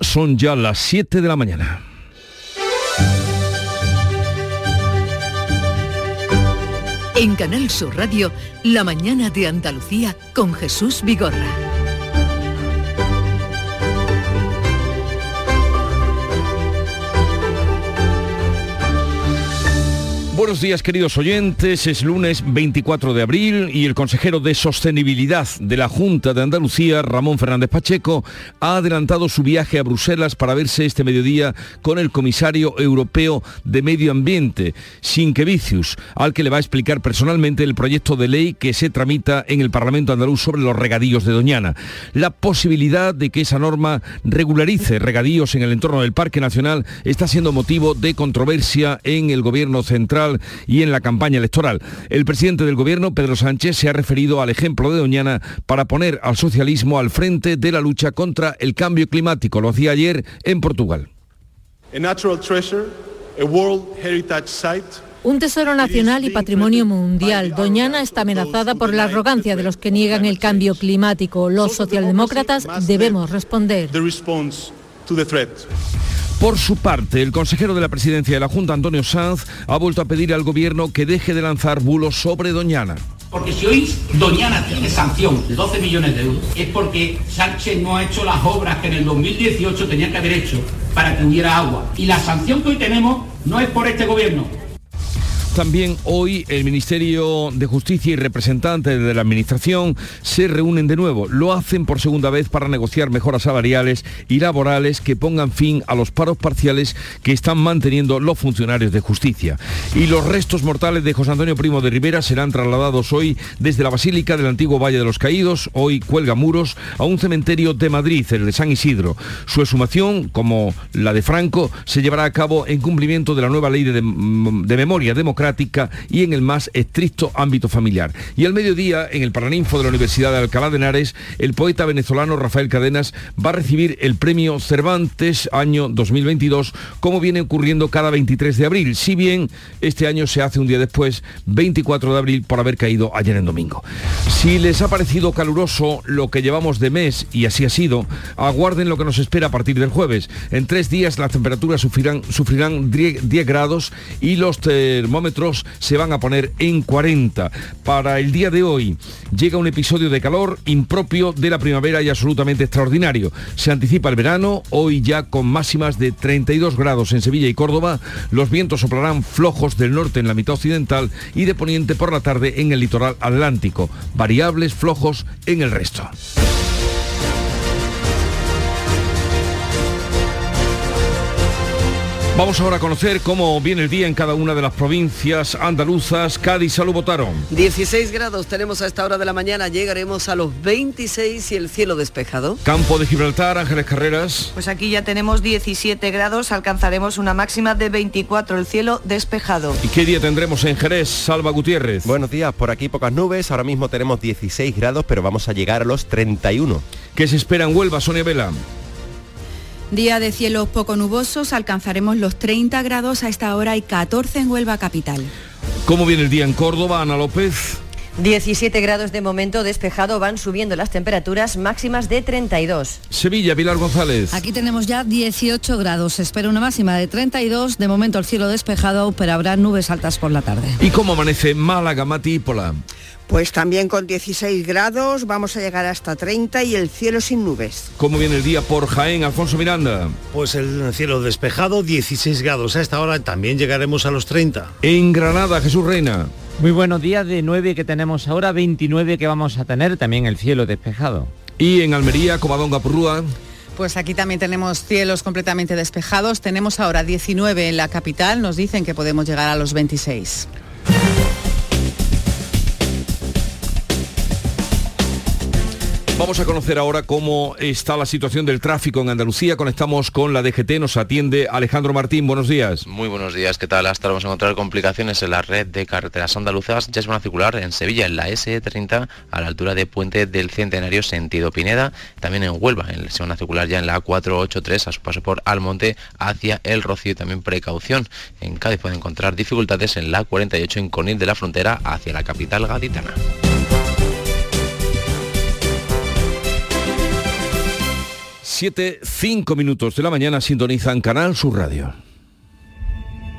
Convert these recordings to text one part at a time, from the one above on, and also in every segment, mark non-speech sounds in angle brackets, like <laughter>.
son ya las 7 de la mañana. En Canal Sur Radio, La mañana de Andalucía con Jesús Vigorra. Buenos días queridos oyentes, es lunes 24 de abril y el consejero de Sostenibilidad de la Junta de Andalucía, Ramón Fernández Pacheco, ha adelantado su viaje a Bruselas para verse este mediodía con el comisario europeo de Medio Ambiente, Sinkevicius, al que le va a explicar personalmente el proyecto de ley que se tramita en el Parlamento andaluz sobre los regadíos de Doñana. La posibilidad de que esa norma regularice regadíos en el entorno del Parque Nacional está siendo motivo de controversia en el Gobierno Central y en la campaña electoral. El presidente del gobierno, Pedro Sánchez, se ha referido al ejemplo de Doñana para poner al socialismo al frente de la lucha contra el cambio climático. Lo hacía ayer en Portugal. Un tesoro nacional y patrimonio mundial. Doñana está amenazada por la arrogancia de los que niegan el cambio climático. Los socialdemócratas debemos responder. Por su parte, el consejero de la presidencia de la Junta, Antonio Sanz, ha vuelto a pedir al gobierno que deje de lanzar bulos sobre Doñana. Porque si hoy Doñana tiene sanción de 12 millones de euros, es porque Sánchez no ha hecho las obras que en el 2018 tenía que haber hecho para que hubiera agua. Y la sanción que hoy tenemos no es por este gobierno, también hoy el Ministerio de Justicia y representantes de la Administración se reúnen de nuevo. Lo hacen por segunda vez para negociar mejoras salariales y laborales que pongan fin a los paros parciales que están manteniendo los funcionarios de justicia. Y los restos mortales de José Antonio Primo de Rivera serán trasladados hoy desde la Basílica del antiguo Valle de los Caídos, hoy cuelga muros, a un cementerio de Madrid, el de San Isidro. Su exhumación, como la de Franco, se llevará a cabo en cumplimiento de la nueva ley de, de memoria democrática y en el más estricto ámbito familiar. Y al mediodía, en el Paraninfo de la Universidad de Alcalá de Henares, el poeta venezolano Rafael Cadenas va a recibir el premio Cervantes año 2022, como viene ocurriendo cada 23 de abril, si bien este año se hace un día después, 24 de abril, por haber caído ayer en domingo. Si les ha parecido caluroso lo que llevamos de mes, y así ha sido, aguarden lo que nos espera a partir del jueves. En tres días las temperaturas sufrirán, sufrirán 10 grados y los termómetros se van a poner en 40. Para el día de hoy llega un episodio de calor impropio de la primavera y absolutamente extraordinario. Se anticipa el verano, hoy ya con máximas de 32 grados en Sevilla y Córdoba. Los vientos soplarán flojos del norte en la mitad occidental y de poniente por la tarde en el litoral atlántico. Variables flojos en el resto. Vamos ahora a conocer cómo viene el día en cada una de las provincias andaluzas. Cádiz, salud, votaron. 16 grados tenemos a esta hora de la mañana, llegaremos a los 26 y el cielo despejado. Campo de Gibraltar, Ángeles Carreras. Pues aquí ya tenemos 17 grados, alcanzaremos una máxima de 24, el cielo despejado. ¿Y qué día tendremos en Jerez, Salva Gutiérrez? Buenos días, por aquí pocas nubes, ahora mismo tenemos 16 grados, pero vamos a llegar a los 31. ¿Qué se espera en Huelva, Sonia Vela? Día de cielos poco nubosos, alcanzaremos los 30 grados a esta hora y 14 en Huelva capital. ¿Cómo viene el día en Córdoba, Ana López? 17 grados de momento despejado, van subiendo las temperaturas máximas de 32. Sevilla, Pilar González. Aquí tenemos ya 18 grados, se espera una máxima de 32, de momento el cielo despejado, pero habrá nubes altas por la tarde. ¿Y cómo amanece Málaga, Mati Pola? Pues también con 16 grados, vamos a llegar hasta 30 y el cielo sin nubes. ¿Cómo viene el día por Jaén, Alfonso Miranda? Pues el cielo despejado, 16 grados. A esta hora también llegaremos a los 30. En Granada, Jesús Reina. Muy buenos días, de 9 que tenemos ahora, 29 que vamos a tener, también el cielo despejado. Y en Almería, Covadonga Purrúa. Pues aquí también tenemos cielos completamente despejados. Tenemos ahora 19 en la capital. Nos dicen que podemos llegar a los 26. Vamos a conocer ahora cómo está la situación del tráfico en Andalucía. Conectamos con la DGT, nos atiende Alejandro Martín. Buenos días. Muy buenos días, ¿qué tal? Hasta vamos a encontrar complicaciones en la red de carreteras andaluzas. Ya es una circular en Sevilla, en la SE30, a la altura de Puente del Centenario, sentido Pineda. También en Huelva, en, van a circular ya en la A483, a su paso por Almonte, hacia El Rocío y también precaución. En Cádiz pueden encontrar dificultades en la 48 en Conil de la Frontera, hacia la capital gaditana. 7, 5 minutos de la mañana sintonizan Canal Sur Radio.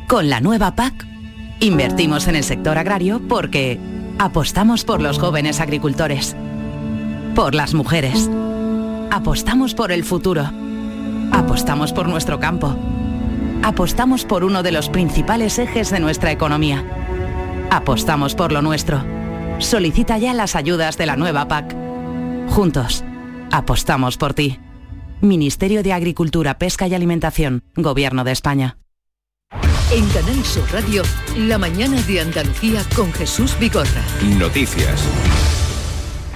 Con la nueva PAC, invertimos en el sector agrario porque apostamos por los jóvenes agricultores, por las mujeres, apostamos por el futuro, apostamos por nuestro campo, apostamos por uno de los principales ejes de nuestra economía, apostamos por lo nuestro. Solicita ya las ayudas de la nueva PAC. Juntos, apostamos por ti. Ministerio de Agricultura, Pesca y Alimentación, Gobierno de España. En Canal Sur Radio, la mañana de Andalucía con Jesús Vigorra. Noticias.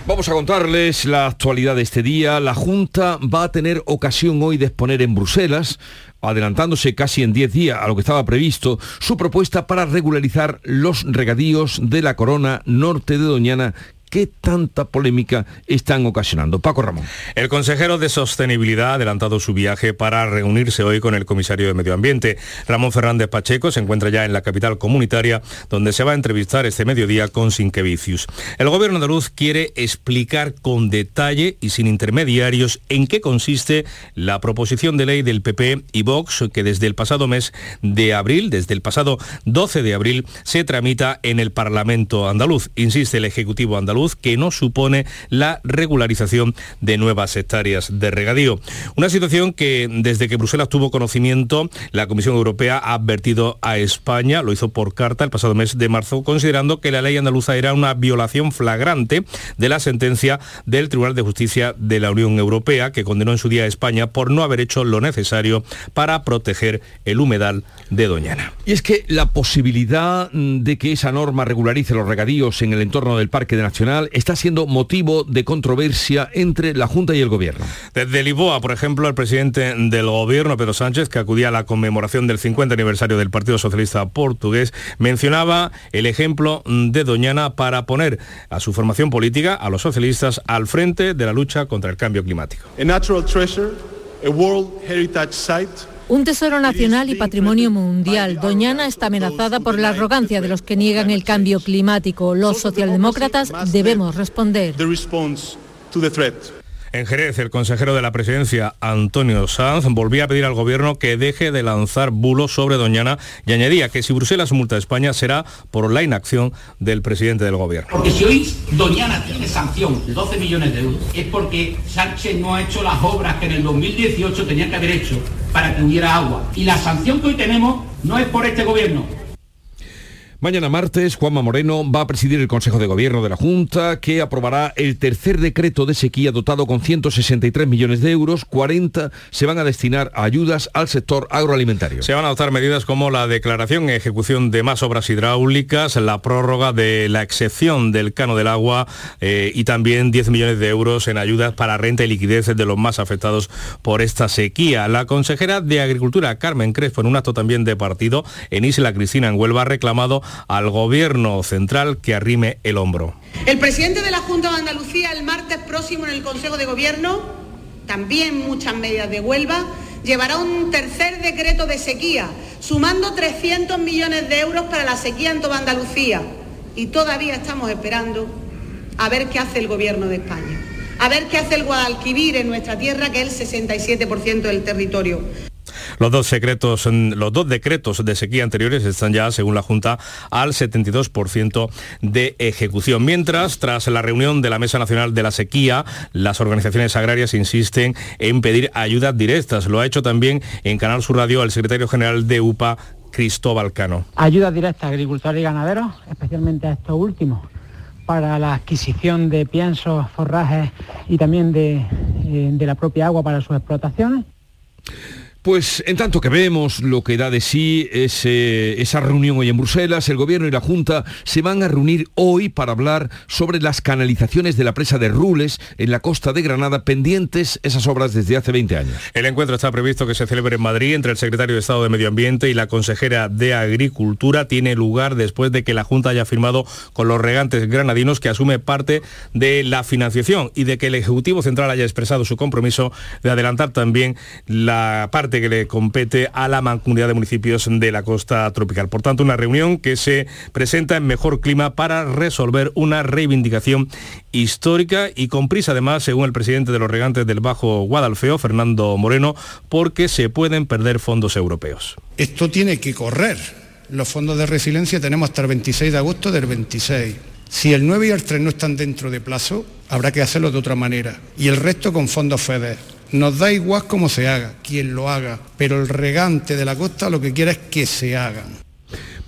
Vamos a contarles la actualidad de este día. La Junta va a tener ocasión hoy de exponer en Bruselas, adelantándose casi en 10 días a lo que estaba previsto, su propuesta para regularizar los regadíos de la corona norte de Doñana qué tanta polémica están ocasionando. Paco Ramón. El consejero de Sostenibilidad ha adelantado su viaje para reunirse hoy con el comisario de Medio Ambiente. Ramón Fernández Pacheco se encuentra ya en la capital comunitaria, donde se va a entrevistar este mediodía con Sinquevicius. El gobierno de quiere explicar con detalle y sin intermediarios en qué consiste la proposición de ley del PP y Vox que desde el pasado mes de abril, desde el pasado 12 de abril, se tramita en el Parlamento andaluz. Insiste el Ejecutivo andaluz que no supone la regularización de nuevas hectáreas de regadío. Una situación que desde que Bruselas tuvo conocimiento, la Comisión Europea ha advertido a España, lo hizo por carta el pasado mes de marzo, considerando que la ley andaluza era una violación flagrante de la sentencia del Tribunal de Justicia de la Unión Europea, que condenó en su día a España por no haber hecho lo necesario para proteger el humedal de Doñana. Y es que la posibilidad de que esa norma regularice los regadíos en el entorno del Parque Nacional está siendo motivo de controversia entre la Junta y el Gobierno. Desde Lisboa, por ejemplo, el presidente del Gobierno, Pedro Sánchez, que acudía a la conmemoración del 50 aniversario del Partido Socialista Portugués, mencionaba el ejemplo de Doñana para poner a su formación política, a los socialistas, al frente de la lucha contra el cambio climático. Un tesoro nacional y patrimonio mundial. Doñana está amenazada por la arrogancia de los que niegan el cambio climático. Los socialdemócratas debemos responder. En Jerez, el consejero de la presidencia, Antonio Sanz, volvía a pedir al gobierno que deje de lanzar bulos sobre Doñana y añadía que si Bruselas multa a España será por la inacción del presidente del gobierno. Porque si hoy Doñana tiene sanción de 12 millones de euros, es porque Sánchez no ha hecho las obras que en el 2018 tenía que haber hecho para que hubiera agua. Y la sanción que hoy tenemos no es por este gobierno, Mañana martes, Juanma Moreno va a presidir el Consejo de Gobierno de la Junta, que aprobará el tercer decreto de sequía dotado con 163 millones de euros, 40 se van a destinar a ayudas al sector agroalimentario. Se van a adoptar medidas como la declaración y ejecución de más obras hidráulicas, la prórroga de la excepción del cano del agua eh, y también 10 millones de euros en ayudas para renta y liquidez de los más afectados por esta sequía. La consejera de Agricultura, Carmen Crespo, en un acto también de partido en Isla Cristina, en Huelva, ha reclamado al gobierno central que arrime el hombro. El presidente de la Junta de Andalucía el martes próximo en el Consejo de Gobierno, también muchas medidas de Huelva, llevará un tercer decreto de sequía, sumando 300 millones de euros para la sequía en toda Andalucía. Y todavía estamos esperando a ver qué hace el Gobierno de España, a ver qué hace el Guadalquivir en nuestra tierra, que es el 67% del territorio. Los dos, secretos, los dos decretos de sequía anteriores están ya, según la Junta, al 72% de ejecución. Mientras, tras la reunión de la Mesa Nacional de la Sequía, las organizaciones agrarias insisten en pedir ayudas directas. Lo ha hecho también en Canal Sur Radio el secretario general de UPA, Cristóbal Cano. Ayudas directas a agricultores y ganaderos, especialmente a estos últimos para la adquisición de piensos, forrajes y también de, eh, de la propia agua para sus explotaciones. Pues en tanto que vemos lo que da de sí esa reunión hoy en Bruselas, el Gobierno y la Junta se van a reunir hoy para hablar sobre las canalizaciones de la presa de Rules en la costa de Granada, pendientes esas obras desde hace 20 años. El encuentro está previsto que se celebre en Madrid entre el secretario de Estado de Medio Ambiente y la consejera de Agricultura. Tiene lugar después de que la Junta haya firmado con los regantes granadinos que asume parte de la financiación y de que el Ejecutivo Central haya expresado su compromiso de adelantar también la parte que le compete a la mancomunidad de municipios de la costa tropical. Por tanto, una reunión que se presenta en mejor clima para resolver una reivindicación histórica y con prisa además, según el presidente de los regantes del Bajo Guadalfeo, Fernando Moreno, porque se pueden perder fondos europeos. Esto tiene que correr. Los fondos de resiliencia tenemos hasta el 26 de agosto del 26. Si el 9 y el 3 no están dentro de plazo, habrá que hacerlo de otra manera. Y el resto con fondos FEDER. Nos da igual cómo se haga, quien lo haga, pero el regante de la costa lo que quiere es que se hagan.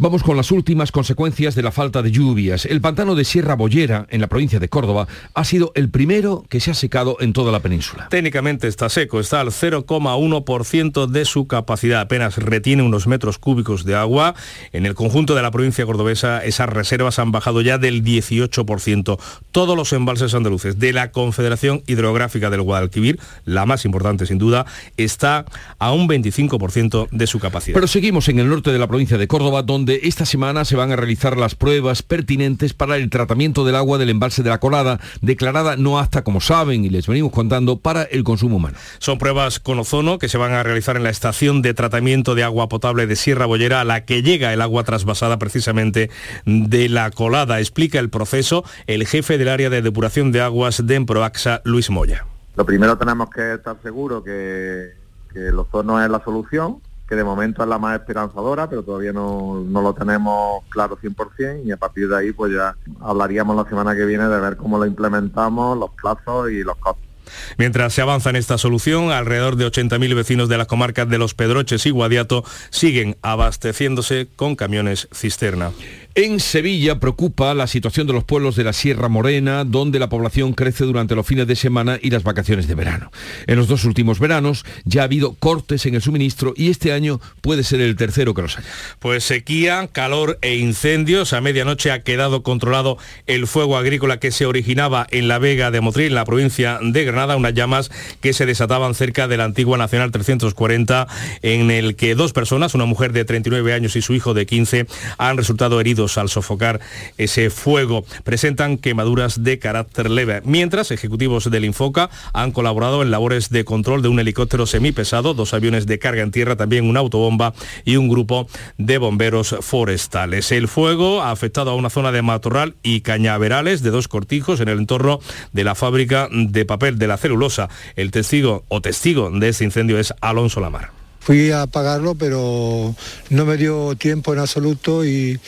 Vamos con las últimas consecuencias de la falta de lluvias. El pantano de Sierra Bollera, en la provincia de Córdoba, ha sido el primero que se ha secado en toda la península. Técnicamente está seco, está al 0,1% de su capacidad, apenas retiene unos metros cúbicos de agua. En el conjunto de la provincia cordobesa esas reservas han bajado ya del 18%. Todos los embalses andaluces de la Confederación Hidrográfica del Guadalquivir, la más importante sin duda, está a un 25% de su capacidad. Pero seguimos en el norte de la provincia de Córdoba, donde donde esta semana se van a realizar las pruebas pertinentes para el tratamiento del agua del embalse de la Colada, declarada no apta, como saben, y les venimos contando, para el consumo humano. Son pruebas con ozono que se van a realizar en la estación de tratamiento de agua potable de Sierra Bollera, a la que llega el agua trasvasada precisamente de la Colada. Explica el proceso el jefe del área de depuración de aguas de Emproaxa, Luis Moya. Lo primero tenemos que estar seguros que, que el ozono es la solución que de momento es la más esperanzadora, pero todavía no, no, lo tenemos claro 100% y a partir de ahí pues ya hablaríamos la semana que viene de ver cómo lo implementamos, los plazos y los costos. Mientras se avanza en esta solución, alrededor de 80.000 vecinos de las comarcas de Los Pedroches y Guadiato siguen abasteciéndose con camiones cisterna. En Sevilla preocupa la situación de los pueblos de la Sierra Morena, donde la población crece durante los fines de semana y las vacaciones de verano. En los dos últimos veranos ya ha habido cortes en el suministro y este año puede ser el tercero que los haya. Pues sequía, calor e incendios. A medianoche ha quedado controlado el fuego agrícola que se originaba en la Vega de Motril, en la provincia de Granada, unas llamas que se desataban cerca de la antigua Nacional 340, en el que dos personas, una mujer de 39 años y su hijo de 15, han resultado heridos al sofocar ese fuego. Presentan quemaduras de carácter leve, mientras ejecutivos del Infoca han colaborado en labores de control de un helicóptero semipesado, dos aviones de carga en tierra, también una autobomba y un grupo de bomberos forestales. El fuego ha afectado a una zona de matorral y cañaverales de dos cortijos en el entorno de la fábrica de papel de la celulosa. El testigo o testigo de este incendio es Alonso Lamar. Fui a apagarlo, pero no me dio tiempo en absoluto y,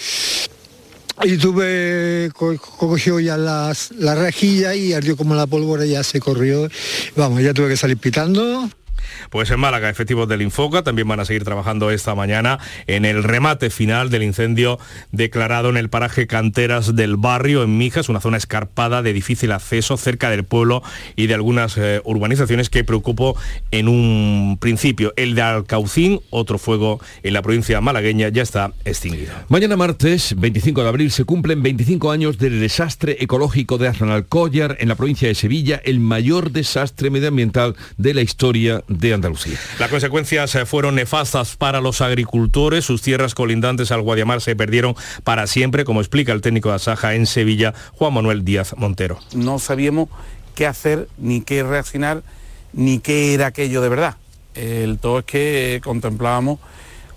y tuve, cogió ya las, la rejilla y ardió como la pólvora, ya se corrió. Vamos, ya tuve que salir pitando. Pues en Málaga, efectivos del Infoca también van a seguir trabajando esta mañana en el remate final del incendio declarado en el paraje Canteras del Barrio, en Mijas, una zona escarpada de difícil acceso cerca del pueblo y de algunas eh, urbanizaciones que preocupó en un principio. El de Alcaucín, otro fuego en la provincia malagueña, ya está extinguido. Mañana martes, 25 de abril, se cumplen 25 años del desastre ecológico de Collar en la provincia de Sevilla, el mayor desastre medioambiental de la historia Andalucía. Las consecuencias eh, fueron nefastas para los agricultores. Sus tierras colindantes al Guadiamar se perdieron para siempre, como explica el técnico de Asaja en Sevilla, Juan Manuel Díaz Montero. No sabíamos qué hacer, ni qué reaccionar, ni qué era aquello de verdad. El todo es que contemplábamos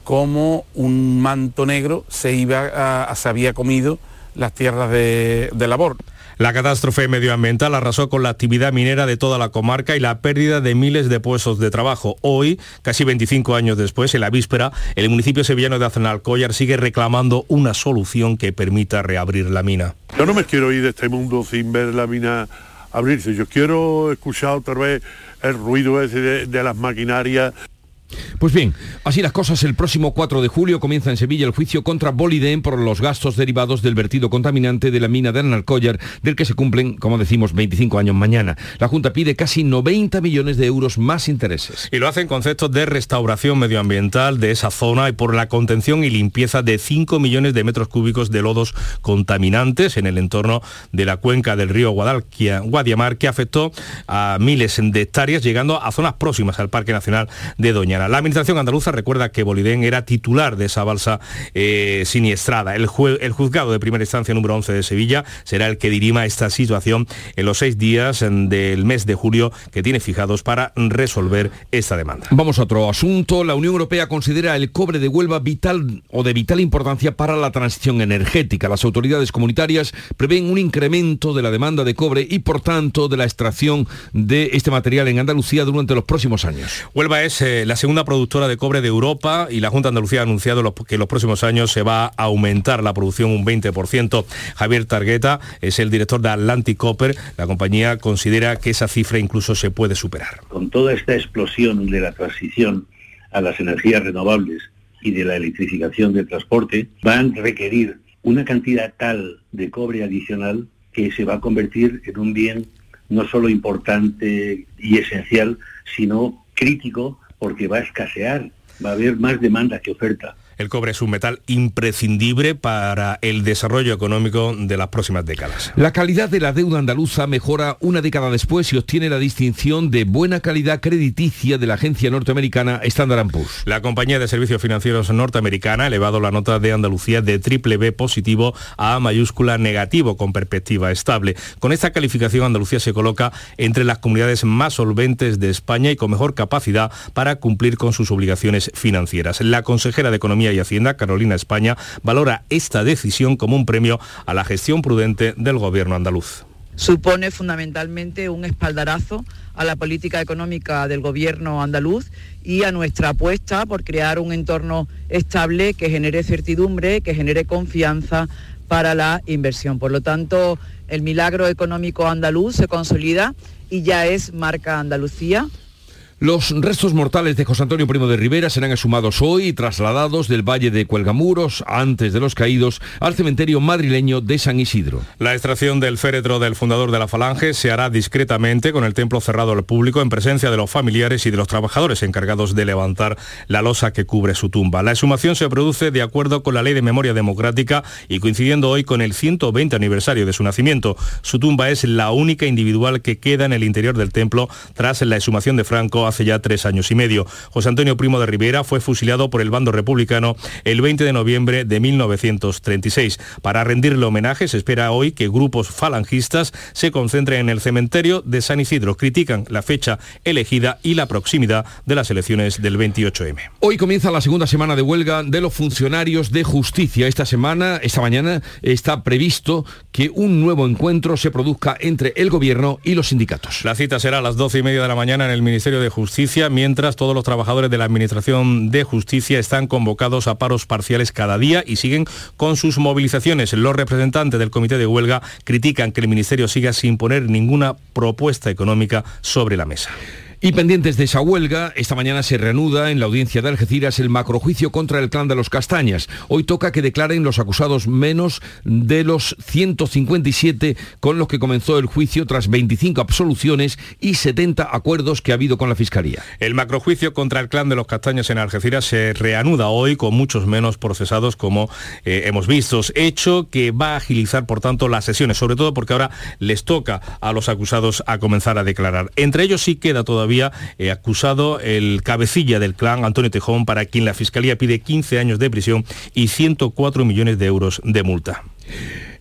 cómo un manto negro se, iba a, se había comido las tierras de, de labor. La catástrofe medioambiental arrasó con la actividad minera de toda la comarca y la pérdida de miles de puestos de trabajo. Hoy, casi 25 años después, en la víspera, el municipio sevillano de Azenalcóllar sigue reclamando una solución que permita reabrir la mina. Yo no me quiero ir de este mundo sin ver la mina abrirse. Yo quiero escuchar otra vez el ruido de las maquinarias pues bien, así las cosas, el próximo 4 de julio comienza en Sevilla el juicio contra Boliden por los gastos derivados del vertido contaminante de la mina de Analcollar, del que se cumplen, como decimos, 25 años mañana. La Junta pide casi 90 millones de euros más intereses. Y lo hace en conceptos de restauración medioambiental de esa zona y por la contención y limpieza de 5 millones de metros cúbicos de lodos contaminantes en el entorno de la cuenca del río Guadiamar, que afectó a miles de hectáreas, llegando a zonas próximas al Parque Nacional de La administración andaluza recuerda que Bolidén era titular de esa balsa eh, siniestrada. El, el juzgado de primera instancia número 11 de Sevilla será el que dirima esta situación en los seis días del mes de julio que tiene fijados para resolver esta demanda. Vamos a otro asunto. La Unión Europea considera el cobre de Huelva vital o de vital importancia para la transición energética. Las autoridades comunitarias prevén un incremento de la demanda de cobre y por tanto de la extracción de este material en Andalucía durante los próximos años. Huelva es eh, la segunda productora de cobre de Europa y la Junta de Andalucía ha anunciado que en los próximos años se va a aumentar la producción un 20%. Javier Targueta es el director de Atlantic Copper. La compañía considera que esa cifra incluso se puede superar. Con toda esta explosión de la transición a las energías renovables y de la electrificación del transporte, van a requerir una cantidad tal de cobre adicional que se va a convertir en un bien no solo importante y esencial, sino crítico porque va a escasear, va a haber más demanda que oferta. El cobre es un metal imprescindible para el desarrollo económico de las próximas décadas. La calidad de la deuda andaluza mejora una década después y obtiene la distinción de buena calidad crediticia de la agencia norteamericana Standard Poor's. La compañía de servicios financieros norteamericana ha elevado la nota de Andalucía de triple B positivo a A mayúscula negativo con perspectiva estable. Con esta calificación Andalucía se coloca entre las comunidades más solventes de España y con mejor capacidad para cumplir con sus obligaciones financieras. La consejera de Economía y Hacienda, Carolina España, valora esta decisión como un premio a la gestión prudente del gobierno andaluz. Supone fundamentalmente un espaldarazo a la política económica del gobierno andaluz y a nuestra apuesta por crear un entorno estable que genere certidumbre, que genere confianza para la inversión. Por lo tanto, el milagro económico andaluz se consolida y ya es marca Andalucía los restos mortales de José Antonio Primo de Rivera serán exhumados hoy y trasladados del Valle de Cuelgamuros, antes de los caídos, al cementerio madrileño de San Isidro. La extracción del féretro del fundador de la Falange se hará discretamente con el templo cerrado al público en presencia de los familiares y de los trabajadores encargados de levantar la losa que cubre su tumba. La exhumación se produce de acuerdo con la Ley de Memoria Democrática y coincidiendo hoy con el 120 aniversario de su nacimiento. Su tumba es la única individual que queda en el interior del templo tras la exhumación de Franco hace ya tres años y medio. José Antonio Primo de Rivera fue fusilado por el bando republicano el 20 de noviembre de 1936. Para rendirle homenaje se espera hoy que grupos falangistas se concentren en el cementerio de San Isidro. Critican la fecha elegida y la proximidad de las elecciones del 28M. Hoy comienza la segunda semana de huelga de los funcionarios de justicia. Esta semana, esta mañana, está previsto que un nuevo encuentro se produzca entre el gobierno y los sindicatos. La cita será a las doce y media de la mañana en el Ministerio de Justicia, mientras todos los trabajadores de la Administración de Justicia están convocados a paros parciales cada día y siguen con sus movilizaciones. Los representantes del Comité de Huelga critican que el Ministerio siga sin poner ninguna propuesta económica sobre la mesa. Y pendientes de esa huelga, esta mañana se reanuda en la audiencia de Algeciras el macrojuicio contra el clan de los Castañas. Hoy toca que declaren los acusados menos de los 157 con los que comenzó el juicio tras 25 absoluciones y 70 acuerdos que ha habido con la Fiscalía. El macrojuicio contra el clan de los Castañas en Algeciras se reanuda hoy con muchos menos procesados como eh, hemos visto, hecho que va a agilizar por tanto las sesiones, sobre todo porque ahora les toca a los acusados a comenzar a declarar. Entre ellos sí queda todavía había eh, acusado el cabecilla del clan, Antonio Tejón, para quien la Fiscalía pide 15 años de prisión y 104 millones de euros de multa.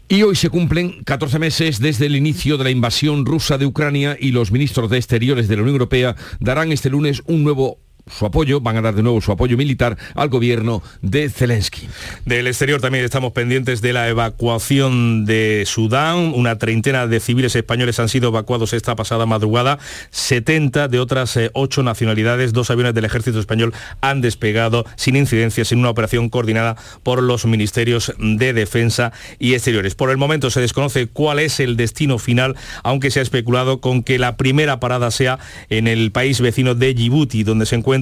Y hoy se cumplen 14 meses desde el inicio de la invasión rusa de Ucrania y los ministros de Exteriores de la Unión Europea darán este lunes un nuevo su apoyo, van a dar de nuevo su apoyo militar al gobierno de Zelensky. Del exterior también estamos pendientes de la evacuación de Sudán. Una treintena de civiles españoles han sido evacuados esta pasada madrugada. 70 de otras eh, ocho nacionalidades, dos aviones del ejército español han despegado sin incidencias en una operación coordinada por los ministerios de defensa y exteriores. Por el momento se desconoce cuál es el destino final, aunque se ha especulado con que la primera parada sea en el país vecino de Djibouti, donde se encuentra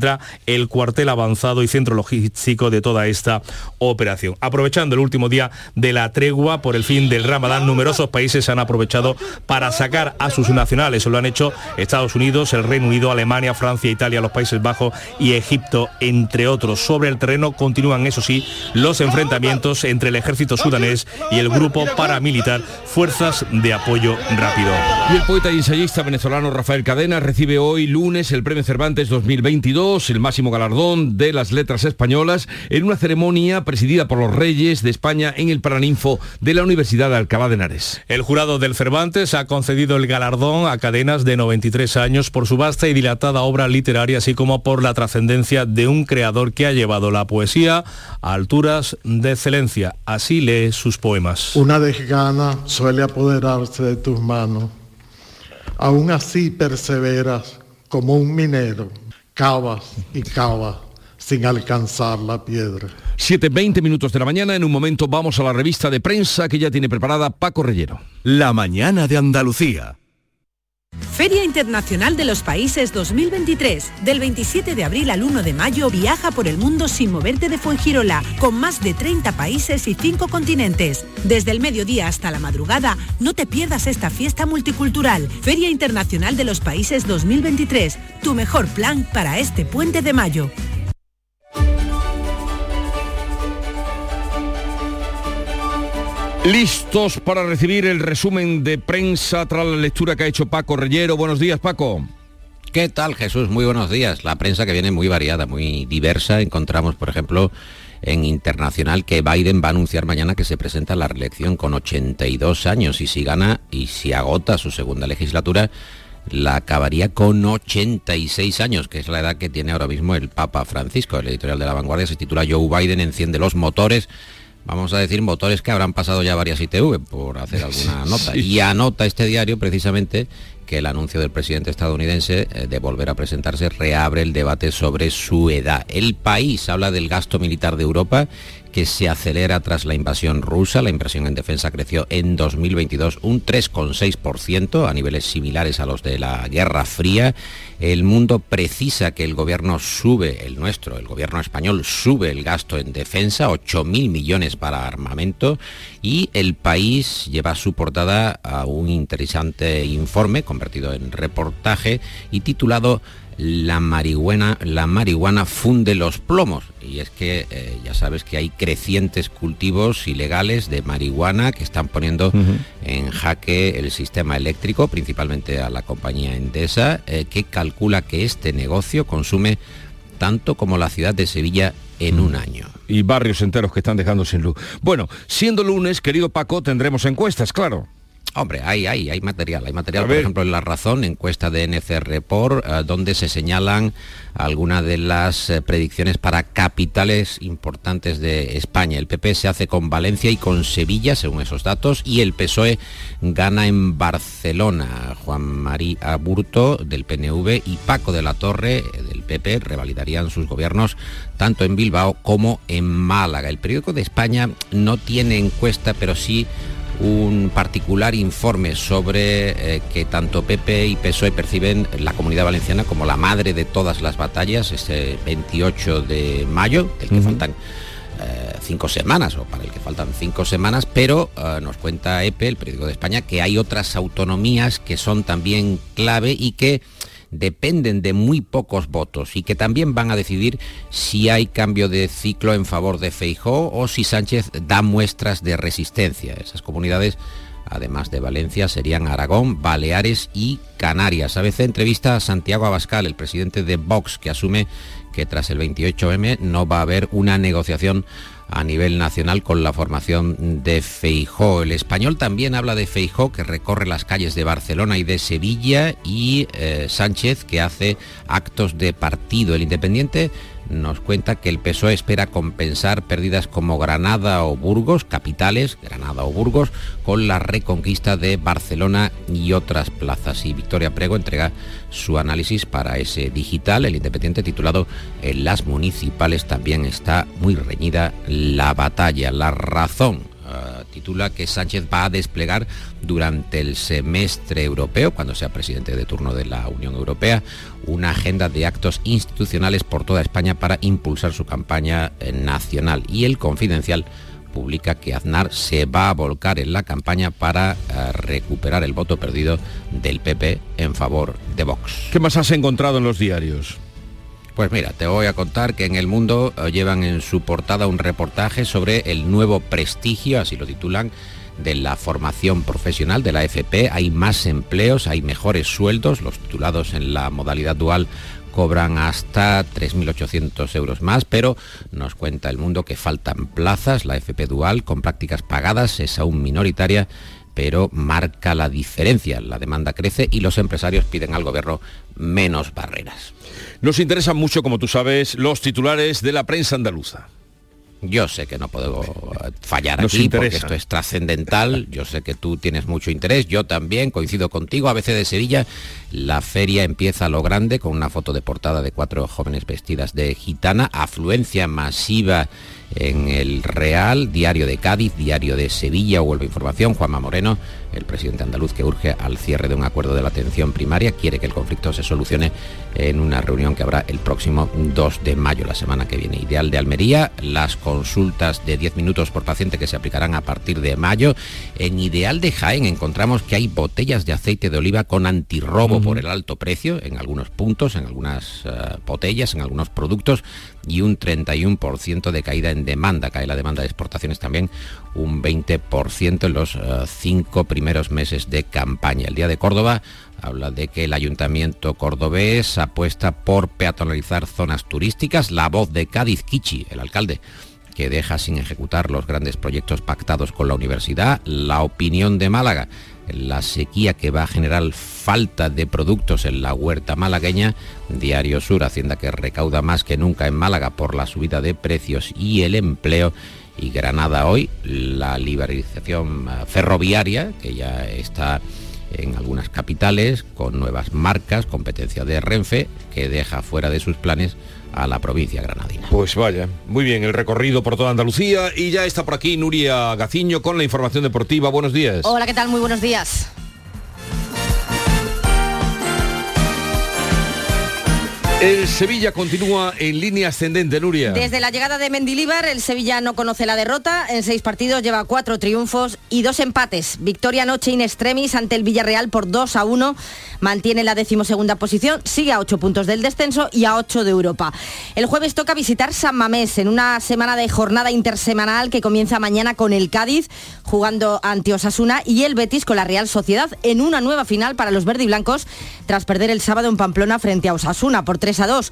el cuartel avanzado y centro logístico de toda esta operación. Aprovechando el último día de la tregua por el fin del Ramadán, numerosos países han aprovechado para sacar a sus nacionales. Lo han hecho Estados Unidos, el Reino Unido, Alemania, Francia, Italia, los Países Bajos y Egipto, entre otros. Sobre el terreno continúan, eso sí, los enfrentamientos entre el ejército sudanés y el grupo paramilitar Fuerzas de Apoyo Rápido. Y el poeta y ensayista venezolano Rafael Cadena recibe hoy lunes el Premio Cervantes 2022 22, el máximo galardón de las letras españolas, en una ceremonia presidida por los Reyes de España en el Paraninfo de la Universidad de Alcalá de Henares. El jurado del Cervantes ha concedido el galardón a cadenas de 93 años por su vasta y dilatada obra literaria, así como por la trascendencia de un creador que ha llevado la poesía a alturas de excelencia. Así lee sus poemas. Una desgana suele apoderarse de tus manos. Aún así perseveras como un minero. Cavas y cavas sin alcanzar la piedra. 7.20 minutos de la mañana, en un momento vamos a la revista de prensa que ya tiene preparada Paco Rellero. La mañana de Andalucía. Feria Internacional de los Países 2023. Del 27 de abril al 1 de mayo viaja por el mundo sin moverte de Fuengirola, con más de 30 países y 5 continentes. Desde el mediodía hasta la madrugada, no te pierdas esta fiesta multicultural. Feria Internacional de los Países 2023. Tu mejor plan para este puente de mayo. Listos para recibir el resumen de prensa tras la lectura que ha hecho Paco Reyero. Buenos días, Paco. ¿Qué tal, Jesús? Muy buenos días. La prensa que viene muy variada, muy diversa. Encontramos, por ejemplo, en internacional que Biden va a anunciar mañana que se presenta la reelección con 82 años y si gana y si agota su segunda legislatura, la acabaría con 86 años, que es la edad que tiene ahora mismo el Papa Francisco. El editorial de la vanguardia se titula Joe Biden enciende los motores vamos a decir, motores que habrán pasado ya varias ITV, por hacer <laughs> alguna nota. Y anota este diario precisamente que el anuncio del presidente estadounidense eh, de volver a presentarse reabre el debate sobre su edad. El país habla del gasto militar de Europa que se acelera tras la invasión rusa. La inversión en defensa creció en 2022 un 3,6% a niveles similares a los de la Guerra Fría. El mundo precisa que el gobierno sube, el nuestro, el gobierno español sube el gasto en defensa, 8.000 millones para armamento y el país lleva su portada a un interesante informe convertido en reportaje y titulado la marihuana, la marihuana funde los plomos. Y es que eh, ya sabes que hay crecientes cultivos ilegales de marihuana que están poniendo en jaque el sistema eléctrico, principalmente a la compañía Endesa, eh, que calcula que este negocio consume tanto como la ciudad de Sevilla en un año. Y barrios enteros que están dejando sin luz. Bueno, siendo lunes, querido Paco, tendremos encuestas, claro. Hombre, hay, hay, hay material. Hay material, por ejemplo, en La Razón, encuesta de NC Report, eh, donde se señalan algunas de las eh, predicciones para capitales importantes de España. El PP se hace con Valencia y con Sevilla, según esos datos, y el PSOE gana en Barcelona. Juan María Aburto, del PNV, y Paco de la Torre, eh, del PP, revalidarían sus gobiernos tanto en Bilbao como en Málaga. El periódico de España no tiene encuesta, pero sí un particular informe sobre eh, que tanto PP y PSOE perciben la comunidad valenciana como la madre de todas las batallas, este 28 de mayo, del que faltan eh, cinco semanas, o para el que faltan cinco semanas, pero eh, nos cuenta EPE, el periódico de España, que hay otras autonomías que son también clave y que dependen de muy pocos votos y que también van a decidir si hay cambio de ciclo en favor de Feijó o si Sánchez da muestras de resistencia. Esas comunidades además de Valencia, serían Aragón, Baleares y Canarias. A veces entrevista a Santiago Abascal, el presidente de Vox, que asume que tras el 28M no va a haber una negociación a nivel nacional con la formación de Feijó. El español también habla de Feijó, que recorre las calles de Barcelona y de Sevilla, y eh, Sánchez, que hace actos de partido. El Independiente nos cuenta que el PSOE espera compensar pérdidas como Granada o Burgos, capitales, Granada o Burgos, con la reconquista de Barcelona y otras plazas. Y Victoria Prego entrega su análisis para ese digital, el independiente titulado En las municipales también está muy reñida la batalla, la razón eh, titula que Sánchez va a desplegar durante el semestre europeo, cuando sea presidente de turno de la Unión Europea, una agenda de actos institucionales por toda España para impulsar su campaña eh, nacional. Y el confidencial publica que Aznar se va a volcar en la campaña para eh, recuperar el voto perdido del PP en favor de Vox. ¿Qué más has encontrado en los diarios? Pues mira, te voy a contar que en el mundo eh, llevan en su portada un reportaje sobre el nuevo prestigio, así lo titulan, de la formación profesional de la FP. Hay más empleos, hay mejores sueldos, los titulados en la modalidad dual cobran hasta 3.800 euros más, pero nos cuenta el mundo que faltan plazas. La FP Dual con prácticas pagadas es aún minoritaria pero marca la diferencia. La demanda crece y los empresarios piden al gobierno menos barreras. Nos interesan mucho, como tú sabes, los titulares de la prensa andaluza. Yo sé que no puedo fallar aquí porque esto es trascendental. Yo sé que tú tienes mucho interés. Yo también coincido contigo. ABC de Sevilla, la feria empieza a lo grande con una foto de portada de cuatro jóvenes vestidas de gitana. Afluencia masiva en el Real, Diario de Cádiz, Diario de Sevilla, vuelve información, Juanma Moreno, el presidente andaluz que urge al cierre de un acuerdo de la atención primaria, quiere que el conflicto se solucione en una reunión que habrá el próximo 2 de mayo, la semana que viene. Ideal de Almería, las consultas de 10 minutos por paciente que se aplicarán a partir de mayo. En Ideal de Jaén encontramos que hay botellas de aceite de oliva con antirrobo por el alto precio en algunos puntos, en algunas eh, botellas, en algunos productos y un 31% de caída en demanda. Cae la demanda de exportaciones también un 20% en los eh, cinco primeros meses de campaña. El Día de Córdoba habla de que el ayuntamiento cordobés apuesta por peatonalizar zonas turísticas. La voz de Cádiz Kichi, el alcalde que deja sin ejecutar los grandes proyectos pactados con la universidad. La opinión de Málaga la sequía que va a generar falta de productos en la huerta malagueña. Diario Sur, Hacienda que recauda más que nunca en Málaga por la subida de precios y el empleo. Y Granada hoy, la liberalización eh, ferroviaria, que ya está en algunas capitales, con nuevas marcas, competencia de Renfe, que deja fuera de sus planes a la provincia granadina. Pues vaya, muy bien, el recorrido por toda Andalucía y ya está por aquí Nuria Gaciño con la información deportiva. Buenos días. Hola, ¿qué tal? Muy buenos días. El Sevilla continúa en línea ascendente, Nuria. Desde la llegada de Mendilíbar, el Sevilla no conoce la derrota. En seis partidos lleva cuatro triunfos y dos empates. Victoria anoche in extremis ante el Villarreal por 2 a 1. Mantiene la decimosegunda posición, sigue a ocho puntos del descenso y a ocho de Europa. El jueves toca visitar San Mamés en una semana de jornada intersemanal que comienza mañana con el Cádiz jugando ante Osasuna y el Betis con la Real Sociedad en una nueva final para los verde y blancos tras perder el sábado en Pamplona frente a Osasuna por 3 a 2.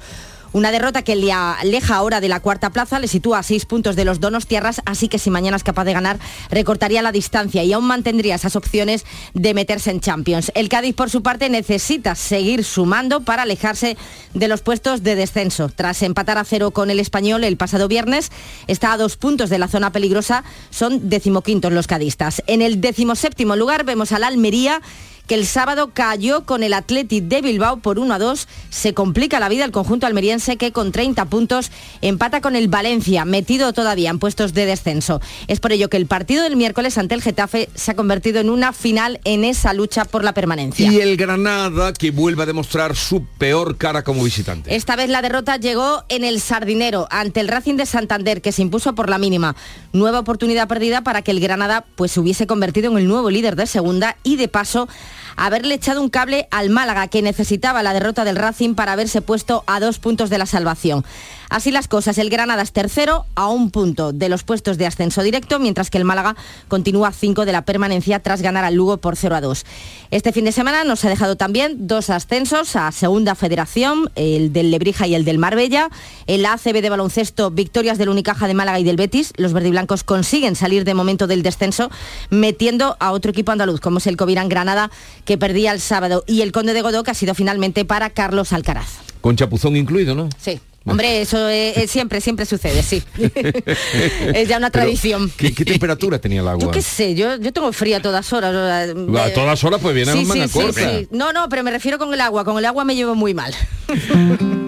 Una derrota que le aleja ahora de la cuarta plaza, le sitúa a seis puntos de los donos tierras, así que si mañana es capaz de ganar, recortaría la distancia y aún mantendría esas opciones de meterse en Champions. El Cádiz, por su parte, necesita seguir sumando para alejarse de los puestos de descenso. Tras empatar a cero con el español el pasado viernes, está a dos puntos de la zona peligrosa, son decimoquintos los cadistas. En el decimoséptimo lugar vemos al Almería que el sábado cayó con el Athletic de Bilbao por 1 a 2. Se complica la vida el conjunto almeriense que con 30 puntos empata con el Valencia, metido todavía en puestos de descenso. Es por ello que el partido del miércoles ante el Getafe se ha convertido en una final en esa lucha por la permanencia. Y el Granada que vuelve a demostrar su peor cara como visitante. Esta vez la derrota llegó en el Sardinero ante el Racing de Santander que se impuso por la mínima. Nueva oportunidad perdida para que el Granada pues se hubiese convertido en el nuevo líder de segunda y de paso haberle echado un cable al Málaga, que necesitaba la derrota del Racing para haberse puesto a dos puntos de la salvación. Así las cosas, el Granada es tercero a un punto de los puestos de ascenso directo, mientras que el Málaga continúa a cinco de la permanencia tras ganar al Lugo por 0 a 2. Este fin de semana nos ha dejado también dos ascensos a Segunda Federación, el del Lebrija y el del Marbella. En la ACB de baloncesto, victorias del Unicaja de Málaga y del Betis. Los verdiblancos consiguen salir de momento del descenso, metiendo a otro equipo andaluz, como es el Covirán Granada, que perdía el sábado. Y el Conde de Godó, que ha sido finalmente para Carlos Alcaraz. Con chapuzón incluido, ¿no? Sí. Hombre, eso siempre, siempre sucede, sí. <laughs> es ya una tradición. ¿qué, temperatura tenía el agua? Yo qué sé, yo, yo tengo fría a todas horas. A todas horas pues viene sí, sí, Sí, no, no, pero me refiero con el agua. Con el agua me llevo muy mal. <laughs>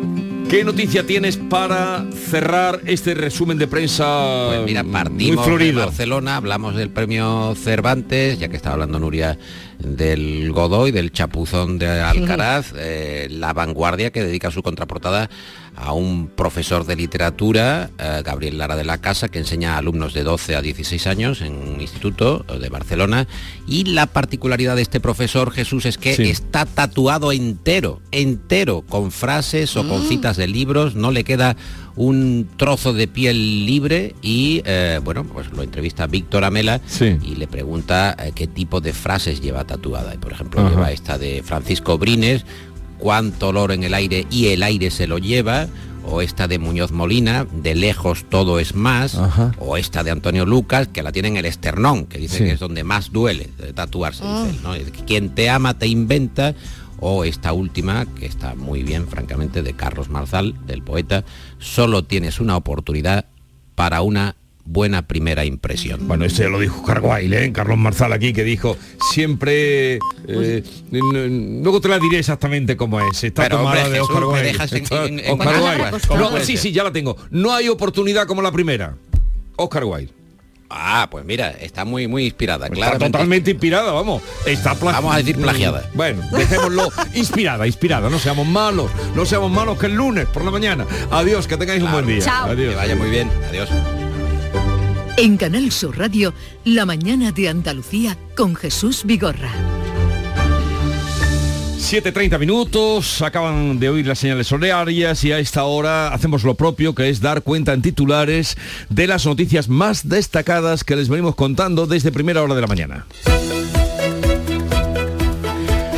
¿Qué noticia tienes para cerrar este resumen de prensa? Pues mira, partimos de Barcelona, hablamos del premio Cervantes, ya que estaba hablando Nuria del Godoy, del chapuzón de Alcaraz, eh, la vanguardia que dedica su contraportada a un profesor de literatura, eh, Gabriel Lara de la Casa, que enseña a alumnos de 12 a 16 años en un instituto de Barcelona. Y la particularidad de este profesor, Jesús, es que está tatuado entero, entero, con frases o con mm. citas de libros, no le queda un trozo de piel libre y eh, bueno, pues lo entrevista Víctor Amela y le pregunta eh, qué tipo de frases lleva tatuada. Y por ejemplo, lleva esta de Francisco Brines, cuánto olor en el aire y el aire se lo lleva, o esta de Muñoz Molina, de lejos todo es más, o esta de Antonio Lucas, que la tiene en el esternón, que dice que es donde más duele tatuarse. Quien te ama te inventa, o esta última, que está muy bien, francamente, de Carlos Marzal, del poeta, solo tienes una oportunidad para una buena primera impresión. Bueno, este lo dijo Carguail, ¿eh? Carlos Marzal aquí, que dijo, siempre... Eh, luego te la diré exactamente cómo es. Está tomada de Oscar Wilde. sí, sí, ya la tengo. No hay oportunidad como la primera. Oscar Wilde. Ah, pues mira, está muy muy inspirada, claro. Está totalmente inspirada, vamos. Está Vamos a decir plagiada. Bueno, dejémoslo <laughs> inspirada, inspirada. No seamos malos, no seamos malos que el lunes por la mañana. Adiós, que tengáis un buen día. Chao. Adiós. Que vaya muy bien. Adiós. En Canal Sur Radio, La mañana de Andalucía con Jesús Vigorra. 7.30 minutos, acaban de oír las señales horarias y a esta hora hacemos lo propio, que es dar cuenta en titulares de las noticias más destacadas que les venimos contando desde primera hora de la mañana.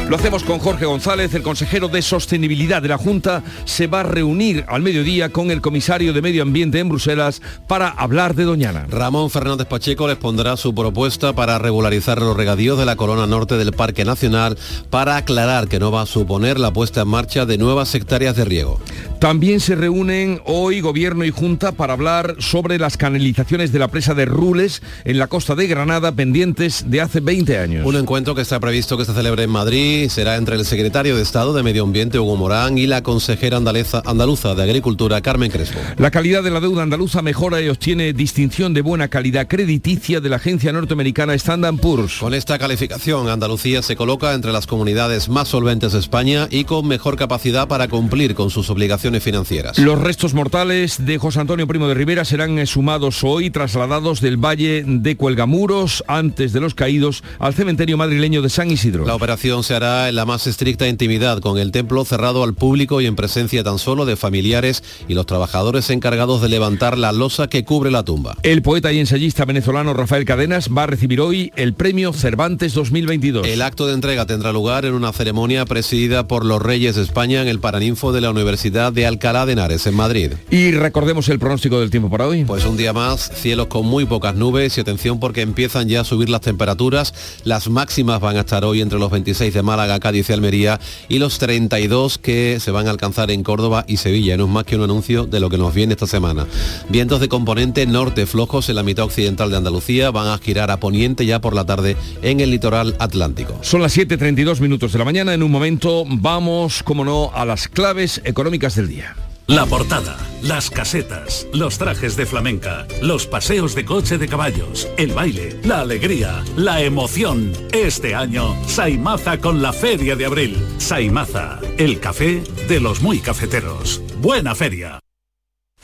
Lo hacemos con Jorge González, el consejero de Sostenibilidad de la Junta, se va a reunir al mediodía con el comisario de Medio Ambiente en Bruselas para hablar de Doñana. Ramón Fernández Pacheco les pondrá su propuesta para regularizar los regadíos de la corona norte del Parque Nacional para aclarar que no va a suponer la puesta en marcha de nuevas hectáreas de riego. También se reúnen hoy Gobierno y Junta para hablar sobre las canalizaciones de la presa de Rules en la costa de Granada pendientes de hace 20 años. Un encuentro que está previsto que se celebre en Madrid será entre el secretario de Estado de Medio Ambiente, Hugo Morán, y la consejera andaluza de Agricultura, Carmen Crespo. La calidad de la deuda andaluza mejora y obtiene distinción de buena calidad crediticia de la agencia norteamericana Standard Poor's. Con esta calificación, Andalucía se coloca entre las comunidades más solventes de España y con mejor capacidad para cumplir con sus obligaciones financieras. Los restos mortales de José Antonio Primo de Rivera serán sumados hoy, trasladados del Valle de Cuelgamuros, antes de los caídos, al cementerio madrileño de San Isidro. La operación se hará en la más estricta intimidad, con el templo cerrado al público y en presencia tan solo de familiares y los trabajadores encargados de levantar la losa que cubre la tumba. El poeta y ensayista venezolano Rafael Cadenas va a recibir hoy el premio Cervantes 2022. El acto de entrega tendrá lugar en una ceremonia presidida por los Reyes de España en el Paraninfo de la Universidad de Alcalá de Henares, en Madrid. Y recordemos el pronóstico del tiempo para hoy. Pues un día más, cielos con muy pocas nubes y atención porque empiezan ya a subir las temperaturas. Las máximas van a estar hoy entre los 26 de Málaga, Cádiz y Almería y los 32 que se van a alcanzar en Córdoba y Sevilla. No es más que un anuncio de lo que nos viene esta semana. Vientos de componente norte flojos en la mitad occidental de Andalucía van a girar a poniente ya por la tarde en el litoral atlántico. Son las 7.32 minutos de la mañana. En un momento vamos, como no, a las claves económicas del día. La portada, las casetas, los trajes de flamenca, los paseos de coche de caballos, el baile, la alegría, la emoción. Este año, Saimaza con la Feria de Abril. Saimaza, el café de los muy cafeteros. Buena feria.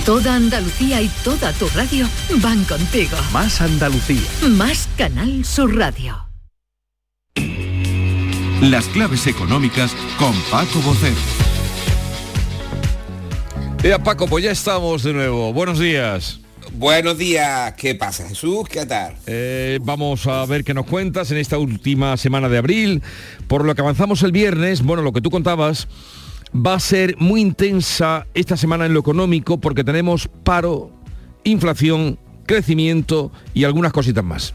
Toda Andalucía y toda tu radio van contigo. Más Andalucía. Más Canal Sur Radio. Las claves económicas con Paco Bocero. Ya Paco, pues ya estamos de nuevo. Buenos días. Buenos días, ¿qué pasa Jesús? ¿Qué tal? Eh, vamos a ver qué nos cuentas en esta última semana de abril. Por lo que avanzamos el viernes, bueno, lo que tú contabas, va a ser muy intensa esta semana en lo económico porque tenemos paro, inflación, crecimiento y algunas cositas más.